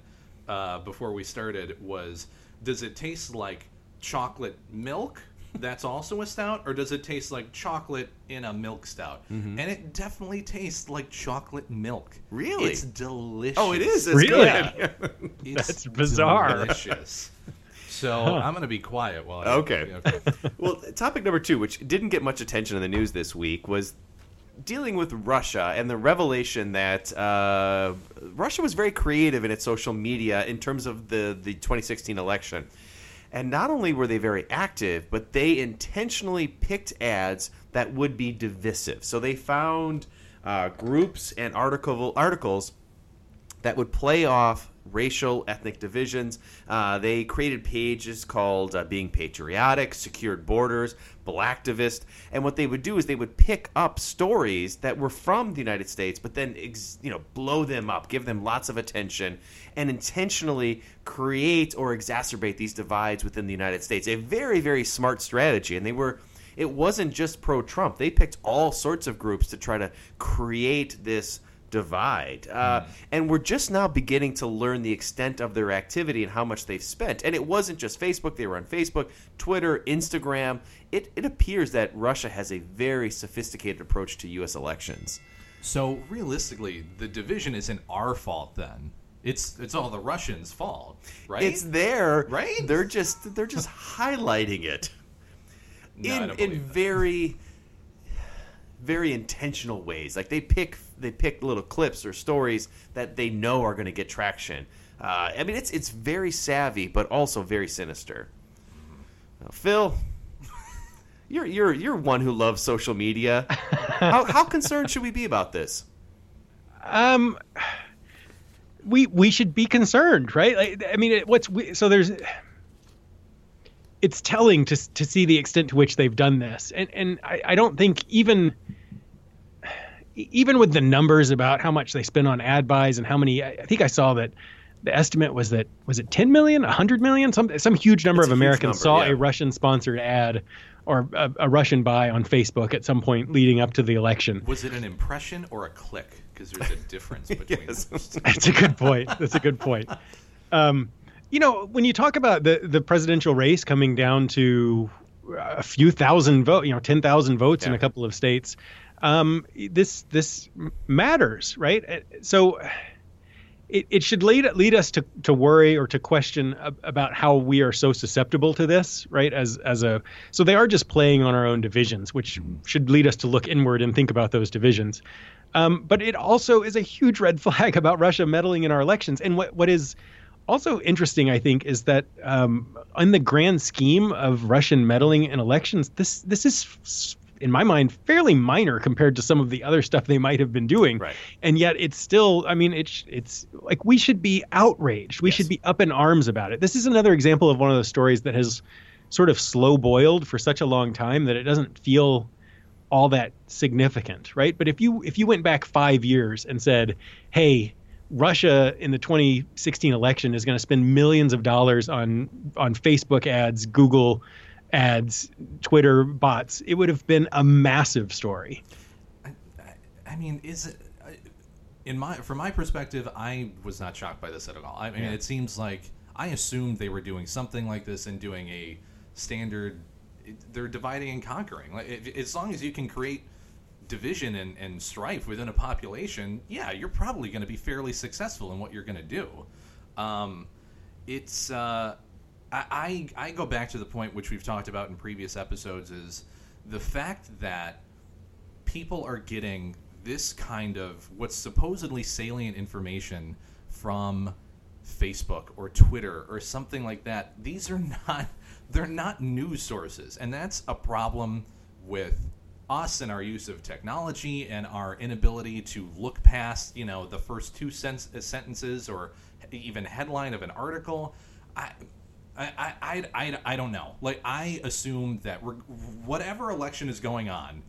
uh, before we started was, does it taste like chocolate milk? That's also a stout, or does it taste like chocolate in a milk stout? Mm-hmm. And it definitely tastes like chocolate milk. Really? It's delicious. Oh, it is. It's Really? good. It's That's bizarre. Delicious. So I'm going to be quiet while I, Okay. well, topic number two, which didn't get much attention in the news this week, was dealing with Russia and the revelation that uh, Russia was very creative in its social media in terms of the, the 2016 election. And not only were they very active, but they intentionally picked ads that would be divisive. So they found uh, groups and article articles that would play off racial, ethnic divisions. Uh, they created pages called uh, Being Patriotic, Secured Borders, Blacktivist. And what they would do is they would pick up stories that were from the United States, but then ex- you know blow them up, give them lots of attention, and intentionally create or exacerbate these divides within the United States. A very, very smart strategy. And they were it wasn't just pro Trump. They picked all sorts of groups to try to create this divide. Uh, And we're just now beginning to learn the extent of their activity and how much they've spent. And it wasn't just Facebook, they were on Facebook, Twitter, Instagram. It, it appears that Russia has a very sophisticated approach to U.S. elections. So realistically, the division isn't our fault then. It's it's all the Russians' fault, right? It's there, Right? They're just they're just highlighting it No, in in that. very very intentional ways. Like they pick they pick little clips or stories that they know are going to get traction. Uh, I mean, it's it's very savvy, but also very sinister. Now, Phil, you're you're you're one who loves social media. how how concerned should we be about this? Um, we we should be concerned, right? Like, I mean, what's we, so there's. It's telling to to see the extent to which they've done this, and and I, I don't think even even with the numbers about how much they spend on ad buys and how many, I I think I saw that the estimate was that was it 10 million, 100 million, some some huge number It's of Americans number, saw yeah. a Russian sponsored ad or a, a Russian buy on Facebook at some point leading up to the election. Was it an impression or a click? Because there's a difference between Yes. those. That's a good point. That's a good point. Um, you know, when you talk about the the presidential race coming down to a few thousand vote, you know, ten thousand votes in a couple of states, um, this this matters, right? Uh, So. It, it should lead lead us to, to worry or to question ab- about how we are so susceptible to this, right? As as a so they are just playing on our own divisions, which should lead us to look inward and think about those divisions. Um, but it also is a huge red flag about Russia meddling in our elections. And what what is also interesting, I think, is that um, in the grand scheme of Russian meddling in elections, this this is, in my mind, fairly minor compared to some of the other stuff they might have been doing. Right. And yet, it's still. I mean, it's it's like we should be outraged. We should be up in arms about it. This is another example of one of those stories that has sort of slow boiled for such a long time that it doesn't feel all that significant, right? But if you if you went back five years and said, "Hey, Russia in the 2016 election is going to spend millions of dollars on on Facebook ads, Google ads, Twitter bots," it would have been a massive story. I mean, is it? In my, from my perspective, I was not shocked by this at all. I mean, it seems like I assumed they were doing something like this and doing a standard. They're dividing and conquering. Like, if, as long as you can create division and, and strife within a population, yeah, you're probably going to be fairly successful in what you're going to do. Um, it's uh, I, I go back to the point which we've talked about in previous episodes is the fact that people are getting this kind of what's supposedly salient information from Facebook or Twitter or something like that. These are not they're not news sources, and that's a problem with us and our use of technology and our inability to look past you know the first two sen- sentences or even headline of an article. I. I, I, I, I, don't know. Like, I assume that reg- whatever election is going on,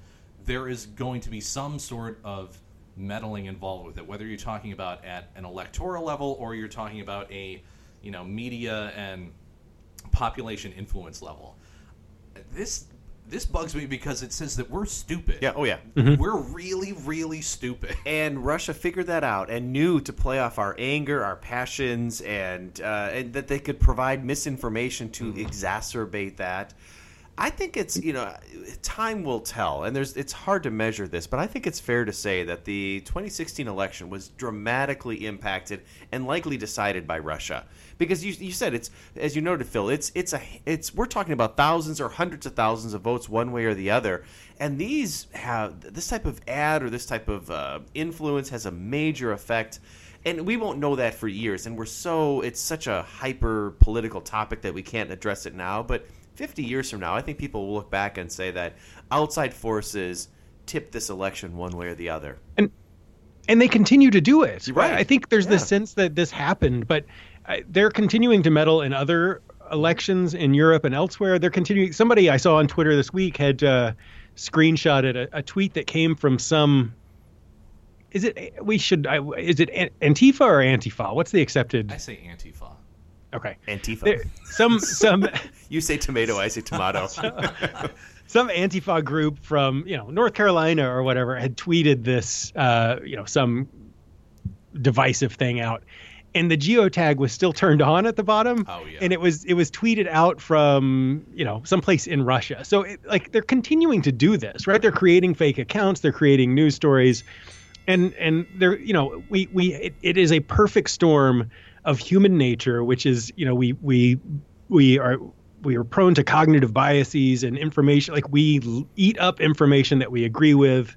there is going to be some sort of meddling involved with it, whether you're talking about at an electoral level or you're talking about a, you know, media and population influence level. This this bugs me because it says that we're stupid. Yeah. Oh yeah. We're really, really stupid. and Russia figured that out and knew to play off our anger, our passions, and uh, and that they could provide misinformation to exacerbate that. I think it's you know time will tell, and there's it's hard to measure this, but I think it's fair to say that the 2016 election was dramatically impacted and likely decided by Russia. Because you, you said it's as you noted, Phil, it's it's a it's we're talking about thousands or hundreds of thousands of votes one way or the other, and these have this type of ad or this type of uh, influence has a major effect. And we won't know that for years. And we're so it's such a hyper political topic that we can't address it now. But 50 years from now i think people will look back and say that outside forces tipped this election one way or the other and and they continue to do it. Right. I think there's Yeah. this sense that this happened, but uh, they're continuing to meddle in other elections in Europe and elsewhere. They're continuing. Somebody I saw on Twitter this week had uh, screenshotted a, a tweet that came from some. Is it we should? I- Is it Antifa or Antifa? What's the accepted? I say Antifa. Okay, antifa there, some some. you say tomato i say tomato some Antifa group from you know North Carolina or whatever had tweeted this, uh, you know, some divisive thing out. And the geotag was still turned on at the bottom, Oh, yeah. and it was it was tweeted out from you know someplace in Russia. So it, like they're continuing to do this, right? They're creating fake accounts, they're creating news stories, and and they're you know we we it, it is a perfect storm of human nature, which is you know we we we are we are prone to cognitive biases and information like we eat up information that we agree with.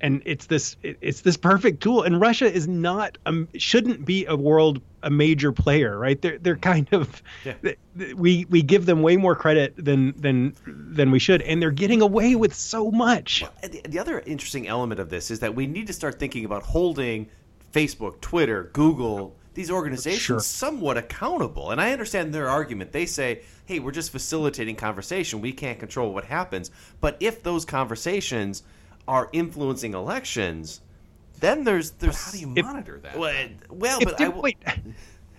And it's this it's this perfect tool. And russia is not um shouldn't be a world a major player right? They're they're kind of th- we we give them way more credit than than than we should. And they're getting away with so much. And the, the other interesting element of this is that we need to start thinking about holding Facebook, Twitter, Google, these organizations Sure. somewhat accountable. And I understand their argument. They say, hey, we're just facilitating conversation. We can't control what happens. But if those conversations are influencing elections, then there's there's How do you If- monitor that? well, well if but Dem- I w- wait go ahead.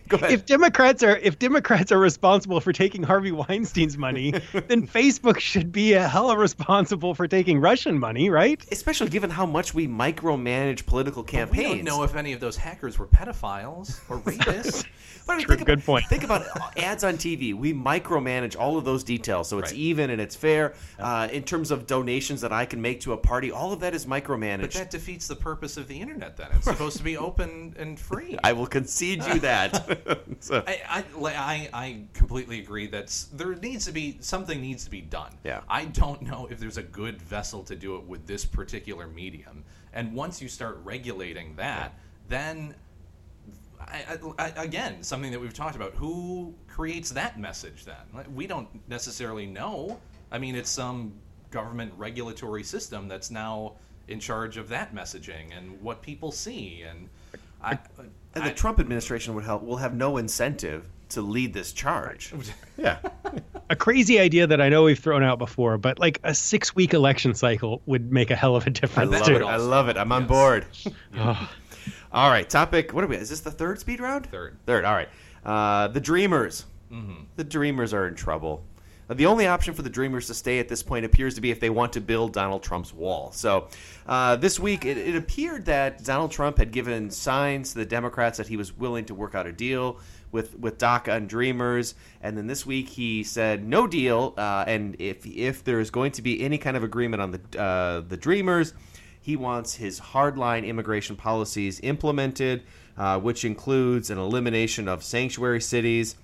if Democrats are if Democrats are responsible for taking Harvey Weinstein's money, then Facebook should be a hella responsible for taking Russian money, right? Especially given how much we micromanage political campaigns. we campaigns. don't know if any of those hackers were pedophiles or rapists. But I mean, True, think good about, point. Think about ads on TV. We micromanage all of those details, so it's Right. even and it's fair. Uh, in terms of donations that I can make to a party, all of that is micromanaged. But that defeats the purpose of the internet. Then it's supposed to be open and free. I will concede you that. So- I, I, I, completely agree that there needs to be something needs to be done. Yeah. I don't know if there's a good vessel to do it with this particular medium. And once you start regulating that, then I, I, I- again something that we've talked about. Who creates that message? Then we don't necessarily know. I mean, it's some government regulatory system that's now in charge of that messaging and what people see and. I, and I- the Trump administration would help. Will have no incentive to lead this charge. Yeah, A crazy idea that I know we've thrown out before, but like a six week election cycle would make a hell of a difference love would it. I love it. I'm on yes. board. Oh, All right, topic. What are we? Is this the third speed round? Third. Third. All right. Uh, the Dreamers. Mm-hmm. The Dreamers are in trouble. The only option for the Dreamers to stay at this point appears to be if they want to build Donald Trump's wall. So, uh, this week it, it appeared that Donald Trump had given signs to the Democrats that he was willing to work out a deal with with DACA and Dreamers, and then this week he said no deal. Uh, and if if there is going to be any kind of agreement on the uh, the Dreamers, he wants his hardline immigration policies implemented, uh, which includes an elimination of sanctuary cities.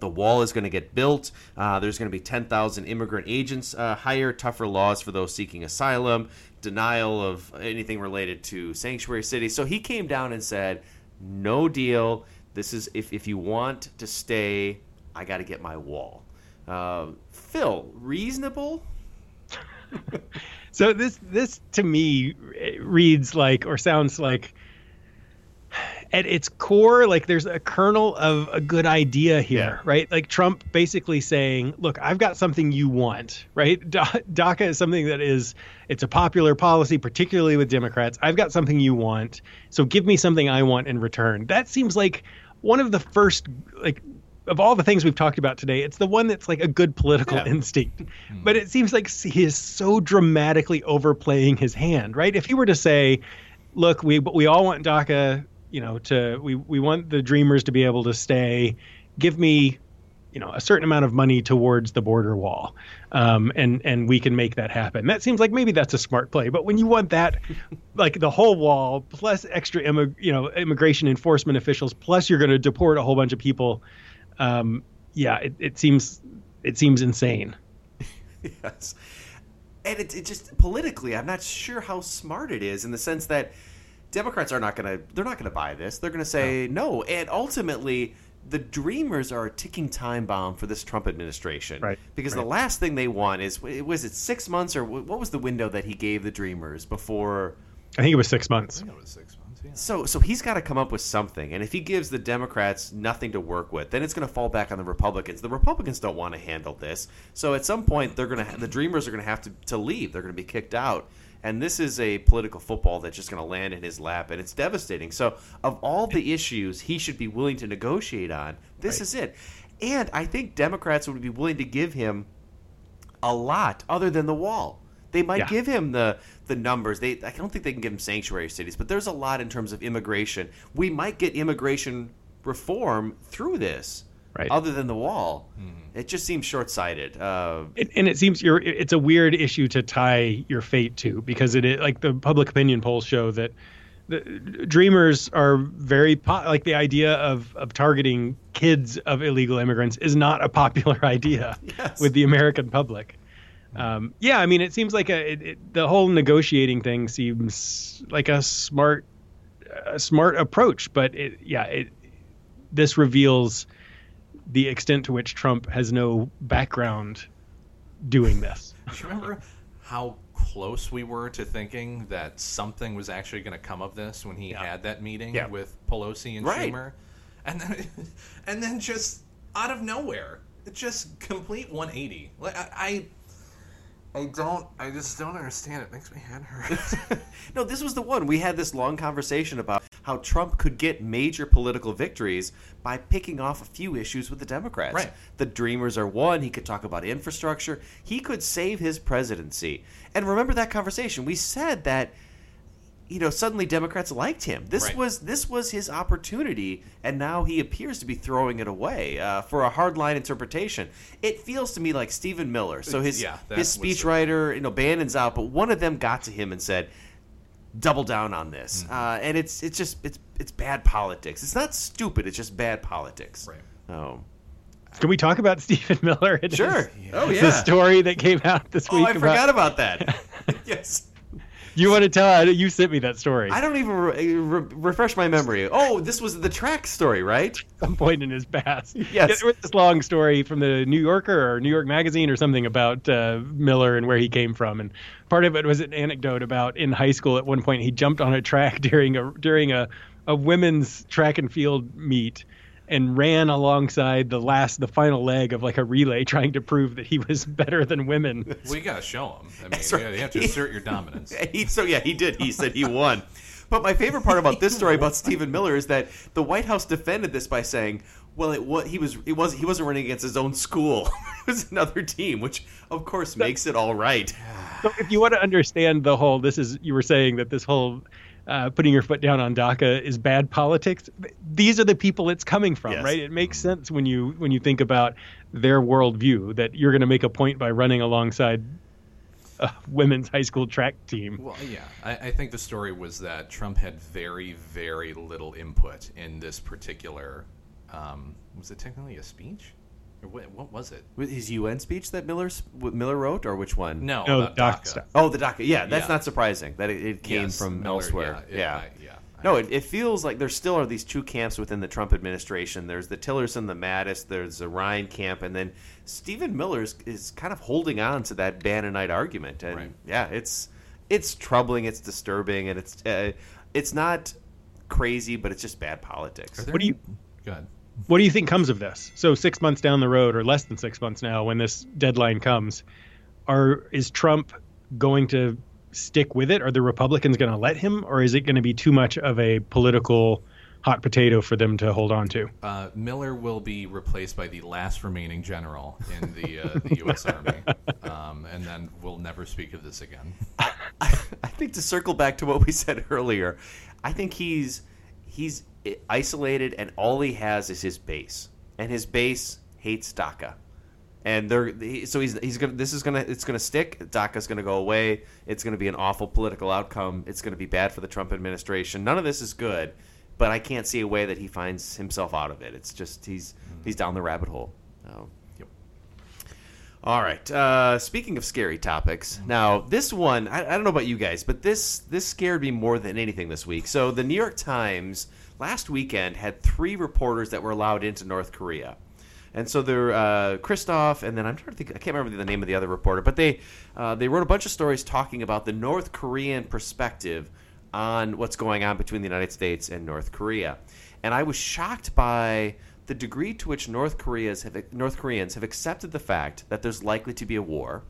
The wall is going to get built. Uh, there's going to be 10,000 immigrant agents uh, hired, tougher laws for those seeking asylum, denial of anything related to sanctuary cities. So he came down and said, no deal. This is if, if you want to stay, I got to get my wall. Uh, Phil, reasonable? So this this to me eh, reads like or sounds like at its core like there's a kernel of a good idea here, Yeah. right? Like Trump basically saying, "Look, I've got something you want." Right? Da- DACA is something that is it's a popular policy particularly with Democrats. I've got something you want. So give me something I want in return. That seems like one of the first like of all the things we've talked about today, it's the one that's like a good political Yeah. instinct. Hmm. But it seems like he is so dramatically overplaying his hand, right? If he were to say, "Look, we we all want DACA, you know, to we we want the dreamers to be able to stay. Give me, you know, a certain amount of money towards the border wall, um, and and we can make that happen." That seems like maybe that's a smart play. But when you want that, like the whole wall plus extra, immig- you know, immigration enforcement officials, plus you're going to deport a whole bunch of people. Um, yeah, it, it seems it seems insane. yes. And it, it just politically, I'm not sure how smart it is in the sense that Democrats are not going to they're not going to buy this. They're going to say no. And ultimately, the dreamers are a ticking time bomb for this Trump administration. Right, Because right. the last thing they want is was it 6 months or what was the window that he gave the dreamers before I think it was six months. It was six months. Yeah. so so he's got to come up with something, and if he gives the Democrats nothing to work with, then it's going to fall back on the Republicans. The Republicans don't want to handle this, so at some point they're going to the Dreamers are going to have to to leave. They're going to be kicked out, and this is a political football that's just going to land in his lap, and it's devastating. So of all the issues he should be willing to negotiate on, this is it. And I think Democrats would be willing to give him a lot other than the wall. They might Yeah. give him the the numbers. They I don't think they can give him sanctuary cities, but there's a lot in terms of immigration. We might get immigration reform through this. Right. Other than the wall, it just seems short sighted. Uh, It, and it seems you're, it's a weird issue to tie your fate to because it, like the public opinion polls show that the dreamers are very po- like the idea of, of targeting kids of illegal immigrants is not a popular idea Yes. with the American public. Um, yeah, I mean, it seems like a it, it, the whole negotiating thing seems like a smart a smart approach, but it yeah it this reveals the extent to which Trump has no background doing this. Do you remember how close we were to thinking that something was actually going to come of this when he had that meeting Yeah. with Pelosi and Right. Schumer, and then and then just out of nowhere, it just complete 180. Like I, I, I don't, I just don't understand. It makes my head hurt. no, this was the one. We had this long conversation about how Trump could get major political victories by picking off a few issues with the Democrats. Right. The Dreamers are one. He could talk about infrastructure. He could save his presidency. And remember that conversation. We said that you know suddenly Democrats liked him. This Right. was this was his opportunity, and now he appears to be throwing it away uh, for a hardline interpretation. It feels to me like Stephen Miller. So his Yeah, his speechwriter, you know, Bannon's out, but one of them got to him and said, "Double down on this." Mm-hmm. Uh, and it's it's just it's it's bad politics. It's not stupid. It's just bad politics. Right. Oh, Can we talk about Stephen Miller? and sure. his- Oh The story that came out this Oh, week. I about- forgot about that. yes. You want to tell? You sent me that story. I don't even re- re- refresh my memory. Oh, this was the track story, right? some point in his past. Yes. Yeah, there was this long story from the New Yorker or New York Magazine or something about uh, Miller and where he came from, and part of it was an anecdote about in high school at one point he jumped on a track during a during a a women's track and field meet. And ran alongside the last, the final leg of like a relay, trying to prove that he was better than women. well, you got to show him. I mean, That's you right. gotta- you have to assert your dominance. He, so yeah, he did. He said he won. But my favorite part about this story about Stephen Miller is that the White House defended this by saying, "Well, it was he was it was he wasn't running against his own school. it was another team, which of course makes it all right." So if you want to understand the whole, this is you were saying that this whole uh, putting your foot down on DACA is bad politics. These are the people it's coming from, Yes. right? It makes sense when you when you think about their worldview that you're going to make a point by running alongside a women's high school track team. Well, yeah, I, I think the story was that Trump had very, very little input in this particular. Um, was it technically a speech, or what, what was it? His UN speech that Miller Miller wrote, or which one? No, No, DACA DACA. Oh, the DACA. Yeah, that's Yeah. not surprising that it, it came Yes, from Miller, elsewhere. yeah, it- yeah. I- yeah. No, it, it feels like there still are these two camps within the Trump administration. There's the Tillerson, the Mattis, there's the Ryan camp, and then Stephen Miller is, is kind of holding on to that Bannonite argument. And Right. yeah, it's it's troubling, it's disturbing, and it's uh, it's not crazy, but it's just bad politics. There What do you- any- Go ahead. What do you think comes of this? So six months down the road, or less than six months now, when this deadline comes, are is Trump going to stick with it? Are the Republicans going to let him, or is it going to be too much of a political hot potato for them to hold on to? Uh, Miller will be replaced by the last remaining general in the uh, the U.S. Army, um, and then we'll never speak of this again. I think to circle back to what we said earlier, I think he's he's isolated, and all he has is his base, and his base hates DACA, and they're so he's he's gonna this is gonna it's gonna stick. DACA's gonna go away. It's gonna be an awful political outcome. It's gonna be bad for the Trump administration. None of this is good, but I can't see a way that he finds himself out of it. It's just he's he's down the rabbit hole. So. All right. Uh, speaking of scary topics, now this one I, I don't know about you guys, but this this scared me more than anything this week. So the New York Times last weekend had three reporters that were allowed into North Korea, and so they're uh, Kristof, and then I'm trying to think I can't remember the name of the other reporter, but they uh, they wrote a bunch of stories talking about the North Korean perspective on what's going on between the United States and North Korea, and I was shocked by the degree to which North Korea's have, North Koreans have accepted the fact that there's likely to be a war,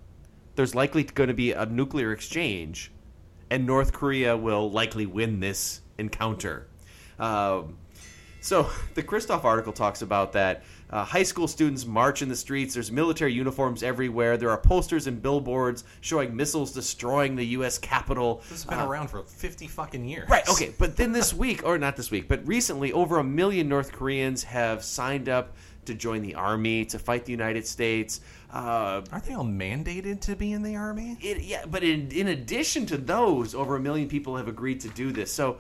there's likely going to be a nuclear exchange, and North Korea will likely win this encounter. Um, So the Kristof article talks about that uh, high school students march in the streets. There's military uniforms everywhere. There are posters and billboards showing missiles destroying the U.S. Capitol. This has been Uh, around for 50 fucking years. Right. Okay. But then this week, or not this week, but recently, over a million North Koreans have signed up to join the army to fight the United States. Uh, Aren't they all mandated to be in the army? it, yeah, but in, in addition to those, over a million people have agreed to do this. So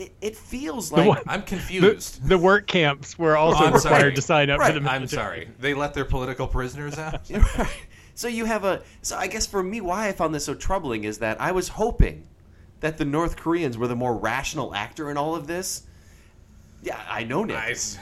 it, it feels like one- I'm confused. the work camps were oh, also I'm required sorry. to sign up Right, for the I'm sorry. They let their political prisoners out? Right. So you have a. So I guess for me, why I found this so troubling is that I was hoping that the North Koreans were the more rational actor in all of this. Yeah, I know Nick. nice.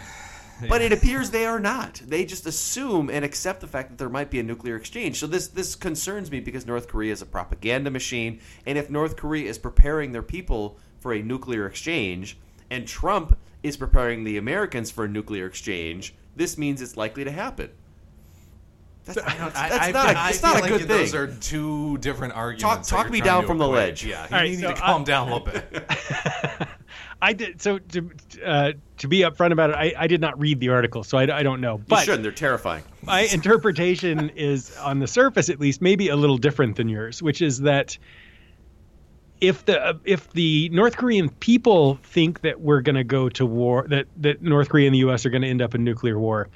But it appears they are not. They just assume and accept the fact that there might be a nuclear exchange. So this this concerns me because North Korea is a propaganda machine, and if North Korea is preparing their people for a nuclear exchange, and Trump is preparing the Americans for a nuclear exchange, this means it's likely to happen. That's, that's I, not, I, a, it's I not feel a like good those are two different arguments. that talk me down to from the equate. ledge. Yeah, you right, need so to calm I- down a little bit. I did so to uh, to be upfront about it. I, I did not read the article, so I, I don't know. You But shouldn't. They're terrifying. my interpretation is, on the surface at least, maybe a little different than yours, which is that if the if the North Korean people think that we're going to go to war, that that North Korea and the U.S. are going to end up in nuclear war,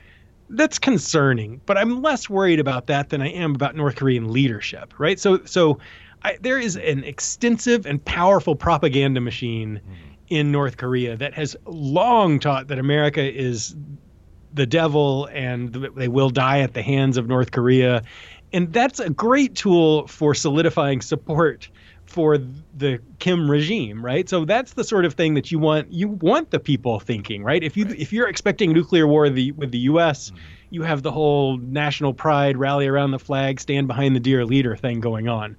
that's concerning. But I'm less worried about that than I am about North Korean leadership, right? So so I, there is an extensive and powerful propaganda machine mm-hmm. in North Korea that has long taught that America is the devil and they will die at the hands of North Korea. And that's a great tool for solidifying support for the Kim regime, right? So that's the sort of thing that you want you want the people thinking, right? If you if you're expecting nuclear war the, with the US, mm-hmm. you have the whole national pride, rally around the flag, stand behind the dear leader thing going on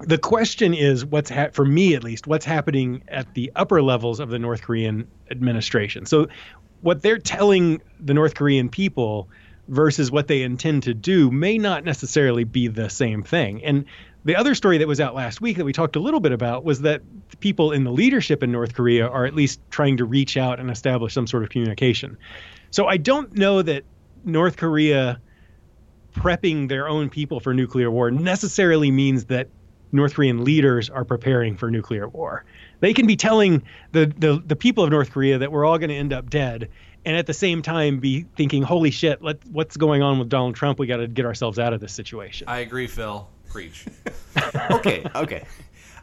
the question is what's ha- for me at least what's happening at the upper levels of the North Korean administration. So what they're telling the North Korean people versus what they intend to do may not necessarily be the same thing. And the other story that was out last week that we talked a little bit about was that people in the leadership in North Korea are at least trying to reach out and establish some sort of communication. So I don't know that North Korea prepping their own people for nuclear war necessarily means that North Korean leaders are preparing for nuclear war. They can be telling the, the, the people of North Korea that we're all going to end up dead, and at the same time be thinking, "Holy shit, let, what's going on with Donald Trump? We got to get ourselves out of this situation." I agree, Phil. Preach. okay, okay.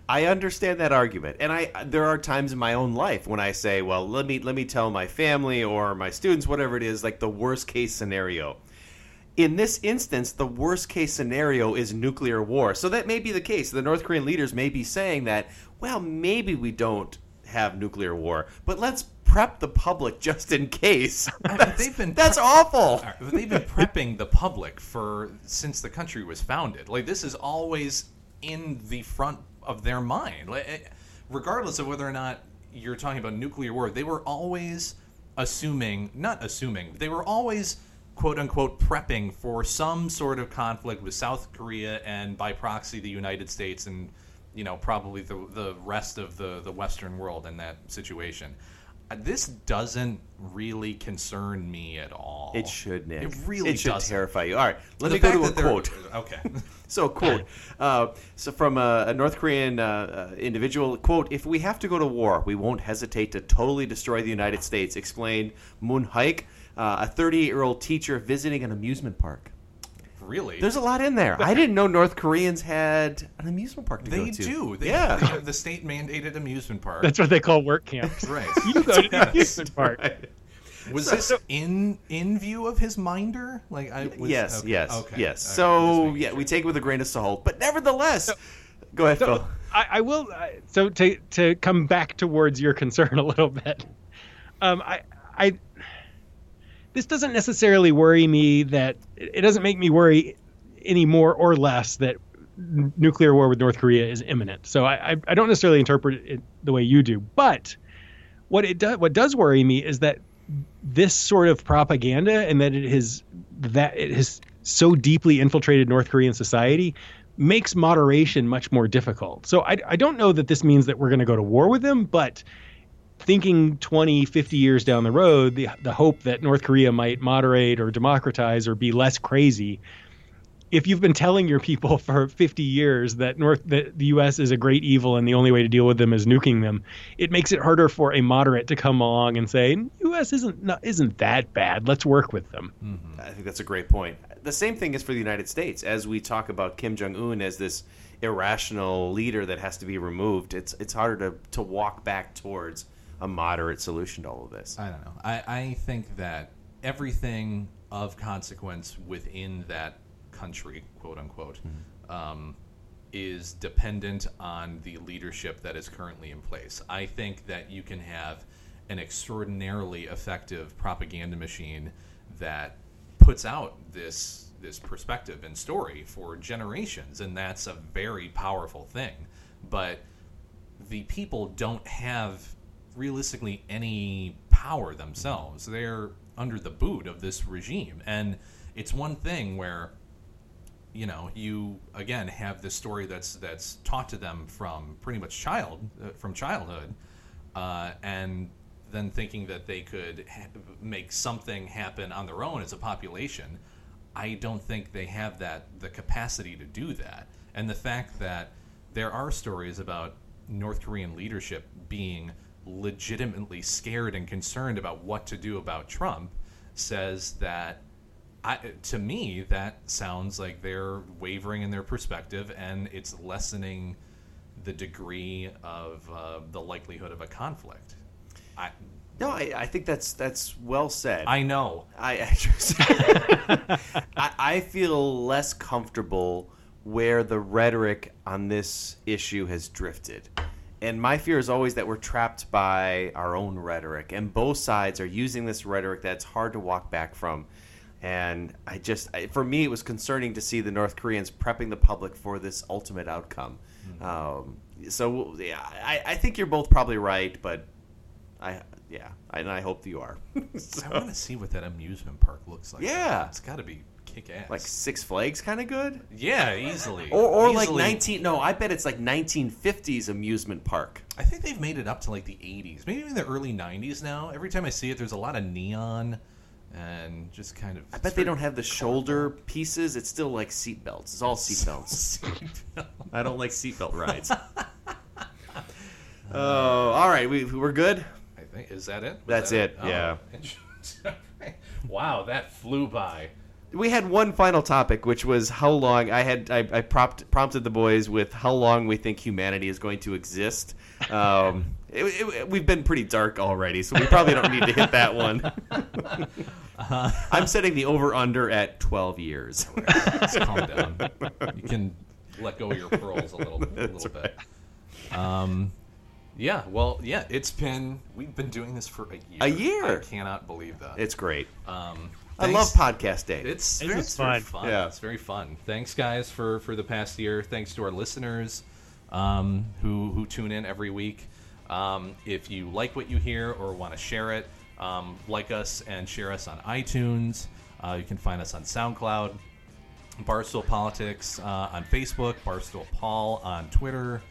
I understand that argument, and I there are times in my own life when I say, "Well, let me let me tell my family or my students, whatever it is, like the worst case scenario." In this instance, the worst case scenario is nuclear war. So that may be the case. The North Korean leaders may be saying that, well, maybe we don't have nuclear war, but let's prep the public just in case. That's, they've been that's pre- awful. They've been prepping the public for since the country was founded. Like this is always in the front of their mind. Like, eh, regardless of whether or not you're talking about nuclear war, they were always assuming, not assuming, they were always quote unquote prepping for some sort of conflict with South Korea and by proxy the United States and you know probably the the rest of the the Western world in that situation. Uh, This doesn't really concern me at all. It should, Nick. It really it should doesn't. terrify you. All right, let The me go to a quote. Okay. So, quote. Uh, so, from a, a North Korean uh, uh, individual, quote: "If we have to go to war, we won't hesitate to totally destroy the United States," explained Moon Haik, uh, a 38-year-old teacher visiting an amusement park. Really? There's a lot in there. I didn't know North Koreans had an amusement park to they go to. do. They, yeah. they have the state mandated amusement park. That's what they call work camps. right. You go to the amusement park. Was this in in view of his minder? Like I was, yes, okay, yes, okay, yes. okay, So, yeah, sure. we take it with a grain of salt, but nevertheless, go ahead, So Phil. I, I will. I- So to to come back towards your concern a little bit, um, I I this doesn't necessarily worry me. That it doesn't make me worry any more or less that nuclear war with North Korea is imminent. So I I, I don't necessarily interpret it the way you do. But what it does what does worry me is that this sort of propaganda and that it has that it has so deeply infiltrated North Korean society makes moderation much more difficult. So I, I don't know that this means that we're going to go to war with them, but thinking 20, 50 years down the road, the the hope that North Korea might moderate or democratize or be less crazy. If you've been telling your people for 50 years that North that the US is a great evil and the only way to deal with them is nuking them, it makes it harder for a moderate to come along and say, US isn't not, isn't that bad. Let's work with them. Mm-hmm. I think that's a great point. The same thing is for the United States. As we talk about Kim Jong Un as this irrational leader that has to be removed, it's it's harder to, to walk back towards a moderate solution to all of this. I don't know. I, I think that everything of consequence within that country, quote unquote, um, is dependent on the leadership that is currently in place. I think that you can have an extraordinarily effective propaganda machine that puts out this this perspective and story for generations, and that's a very powerful thing. But the people don't have realistically any power themselves. They're under the boot of this regime. And it's one thing where you know, you again have this story that's that's taught to them from pretty much child uh, from childhood, uh, and then thinking that they could ha- make something happen on their own as a population. I don't think they have that the capacity to do that. And the fact that there are stories about North Korean leadership being legitimately scared and concerned about what to do about Trump says that I, to me that sounds like they're wavering in their perspective and it's lessening the degree of uh, the likelihood of a conflict. I No, I, I think that's that's well said. I know. I I, just, I I feel less comfortable where the rhetoric on this issue has drifted. And my fear is always that we're trapped by our own rhetoric, and both sides are using this rhetoric that's hard to walk back from. And I just, I, for me, it was concerning to see the North Koreans prepping the public for this ultimate outcome. Um, so, yeah, I, I think you're both probably right, but I, yeah, and I hope that you are. I want to see what that amusement park looks like. Yeah. it's got to be kick ass. like Six Flags, kind of good. yeah, easily. Or, or like 19 no i bet it's like 1950s amusement park I think they've made it up to like the 80s, maybe even the early 90s now. Every time I see it, there's a lot of neon and just kind of. i bet they don't have the shoulder pieces it's still like seat belts it's all seat belts i don't like seatbelt rides oh all right we, we're good I think is that it? Was That's that it, oh, yeah. Oh. wow, that flew by. We had one final topic which was how long i had i, I prompted, prompted the boys with how long we think humanity is going to exist um, it, it- we've been pretty dark already so we probably don't need to hit that one i'm setting the over under at 12 years Just calm down. You can let go of your pearls a little, a little bit. Um, yeah, well, yeah, it's been we've been doing this for a year. A year? I cannot believe that. it's great um, i love podcast day It's, This very, is it's very fun. fun. Yeah. It's very fun. Thanks, guys, for for the past year. Thanks to our listeners um, who who tune in every week. Um, if you like what you hear or want to share it, um, like us and share us on iTunes. Uh, you can find us on SoundCloud, Barstool Politics uh, on Facebook, Barstool Paul on Twitter,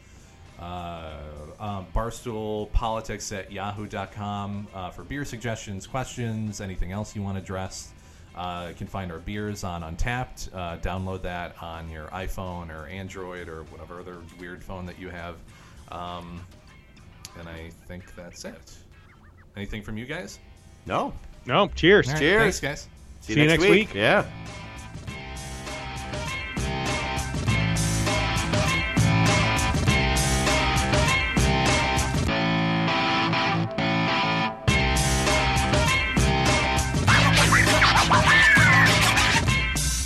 uh, um, Barstool Politics at yahoo.com uh, for beer suggestions, questions, anything else you want addressed. Uh, you can find our beers on Untappd. Uh, download that on your iPhone or Android or whatever other weird phone that you have. Um, and I think that's it. Anything from you guys? no No, cheers. All right, Cheers. Thanks, guys. see, See you next week. yeah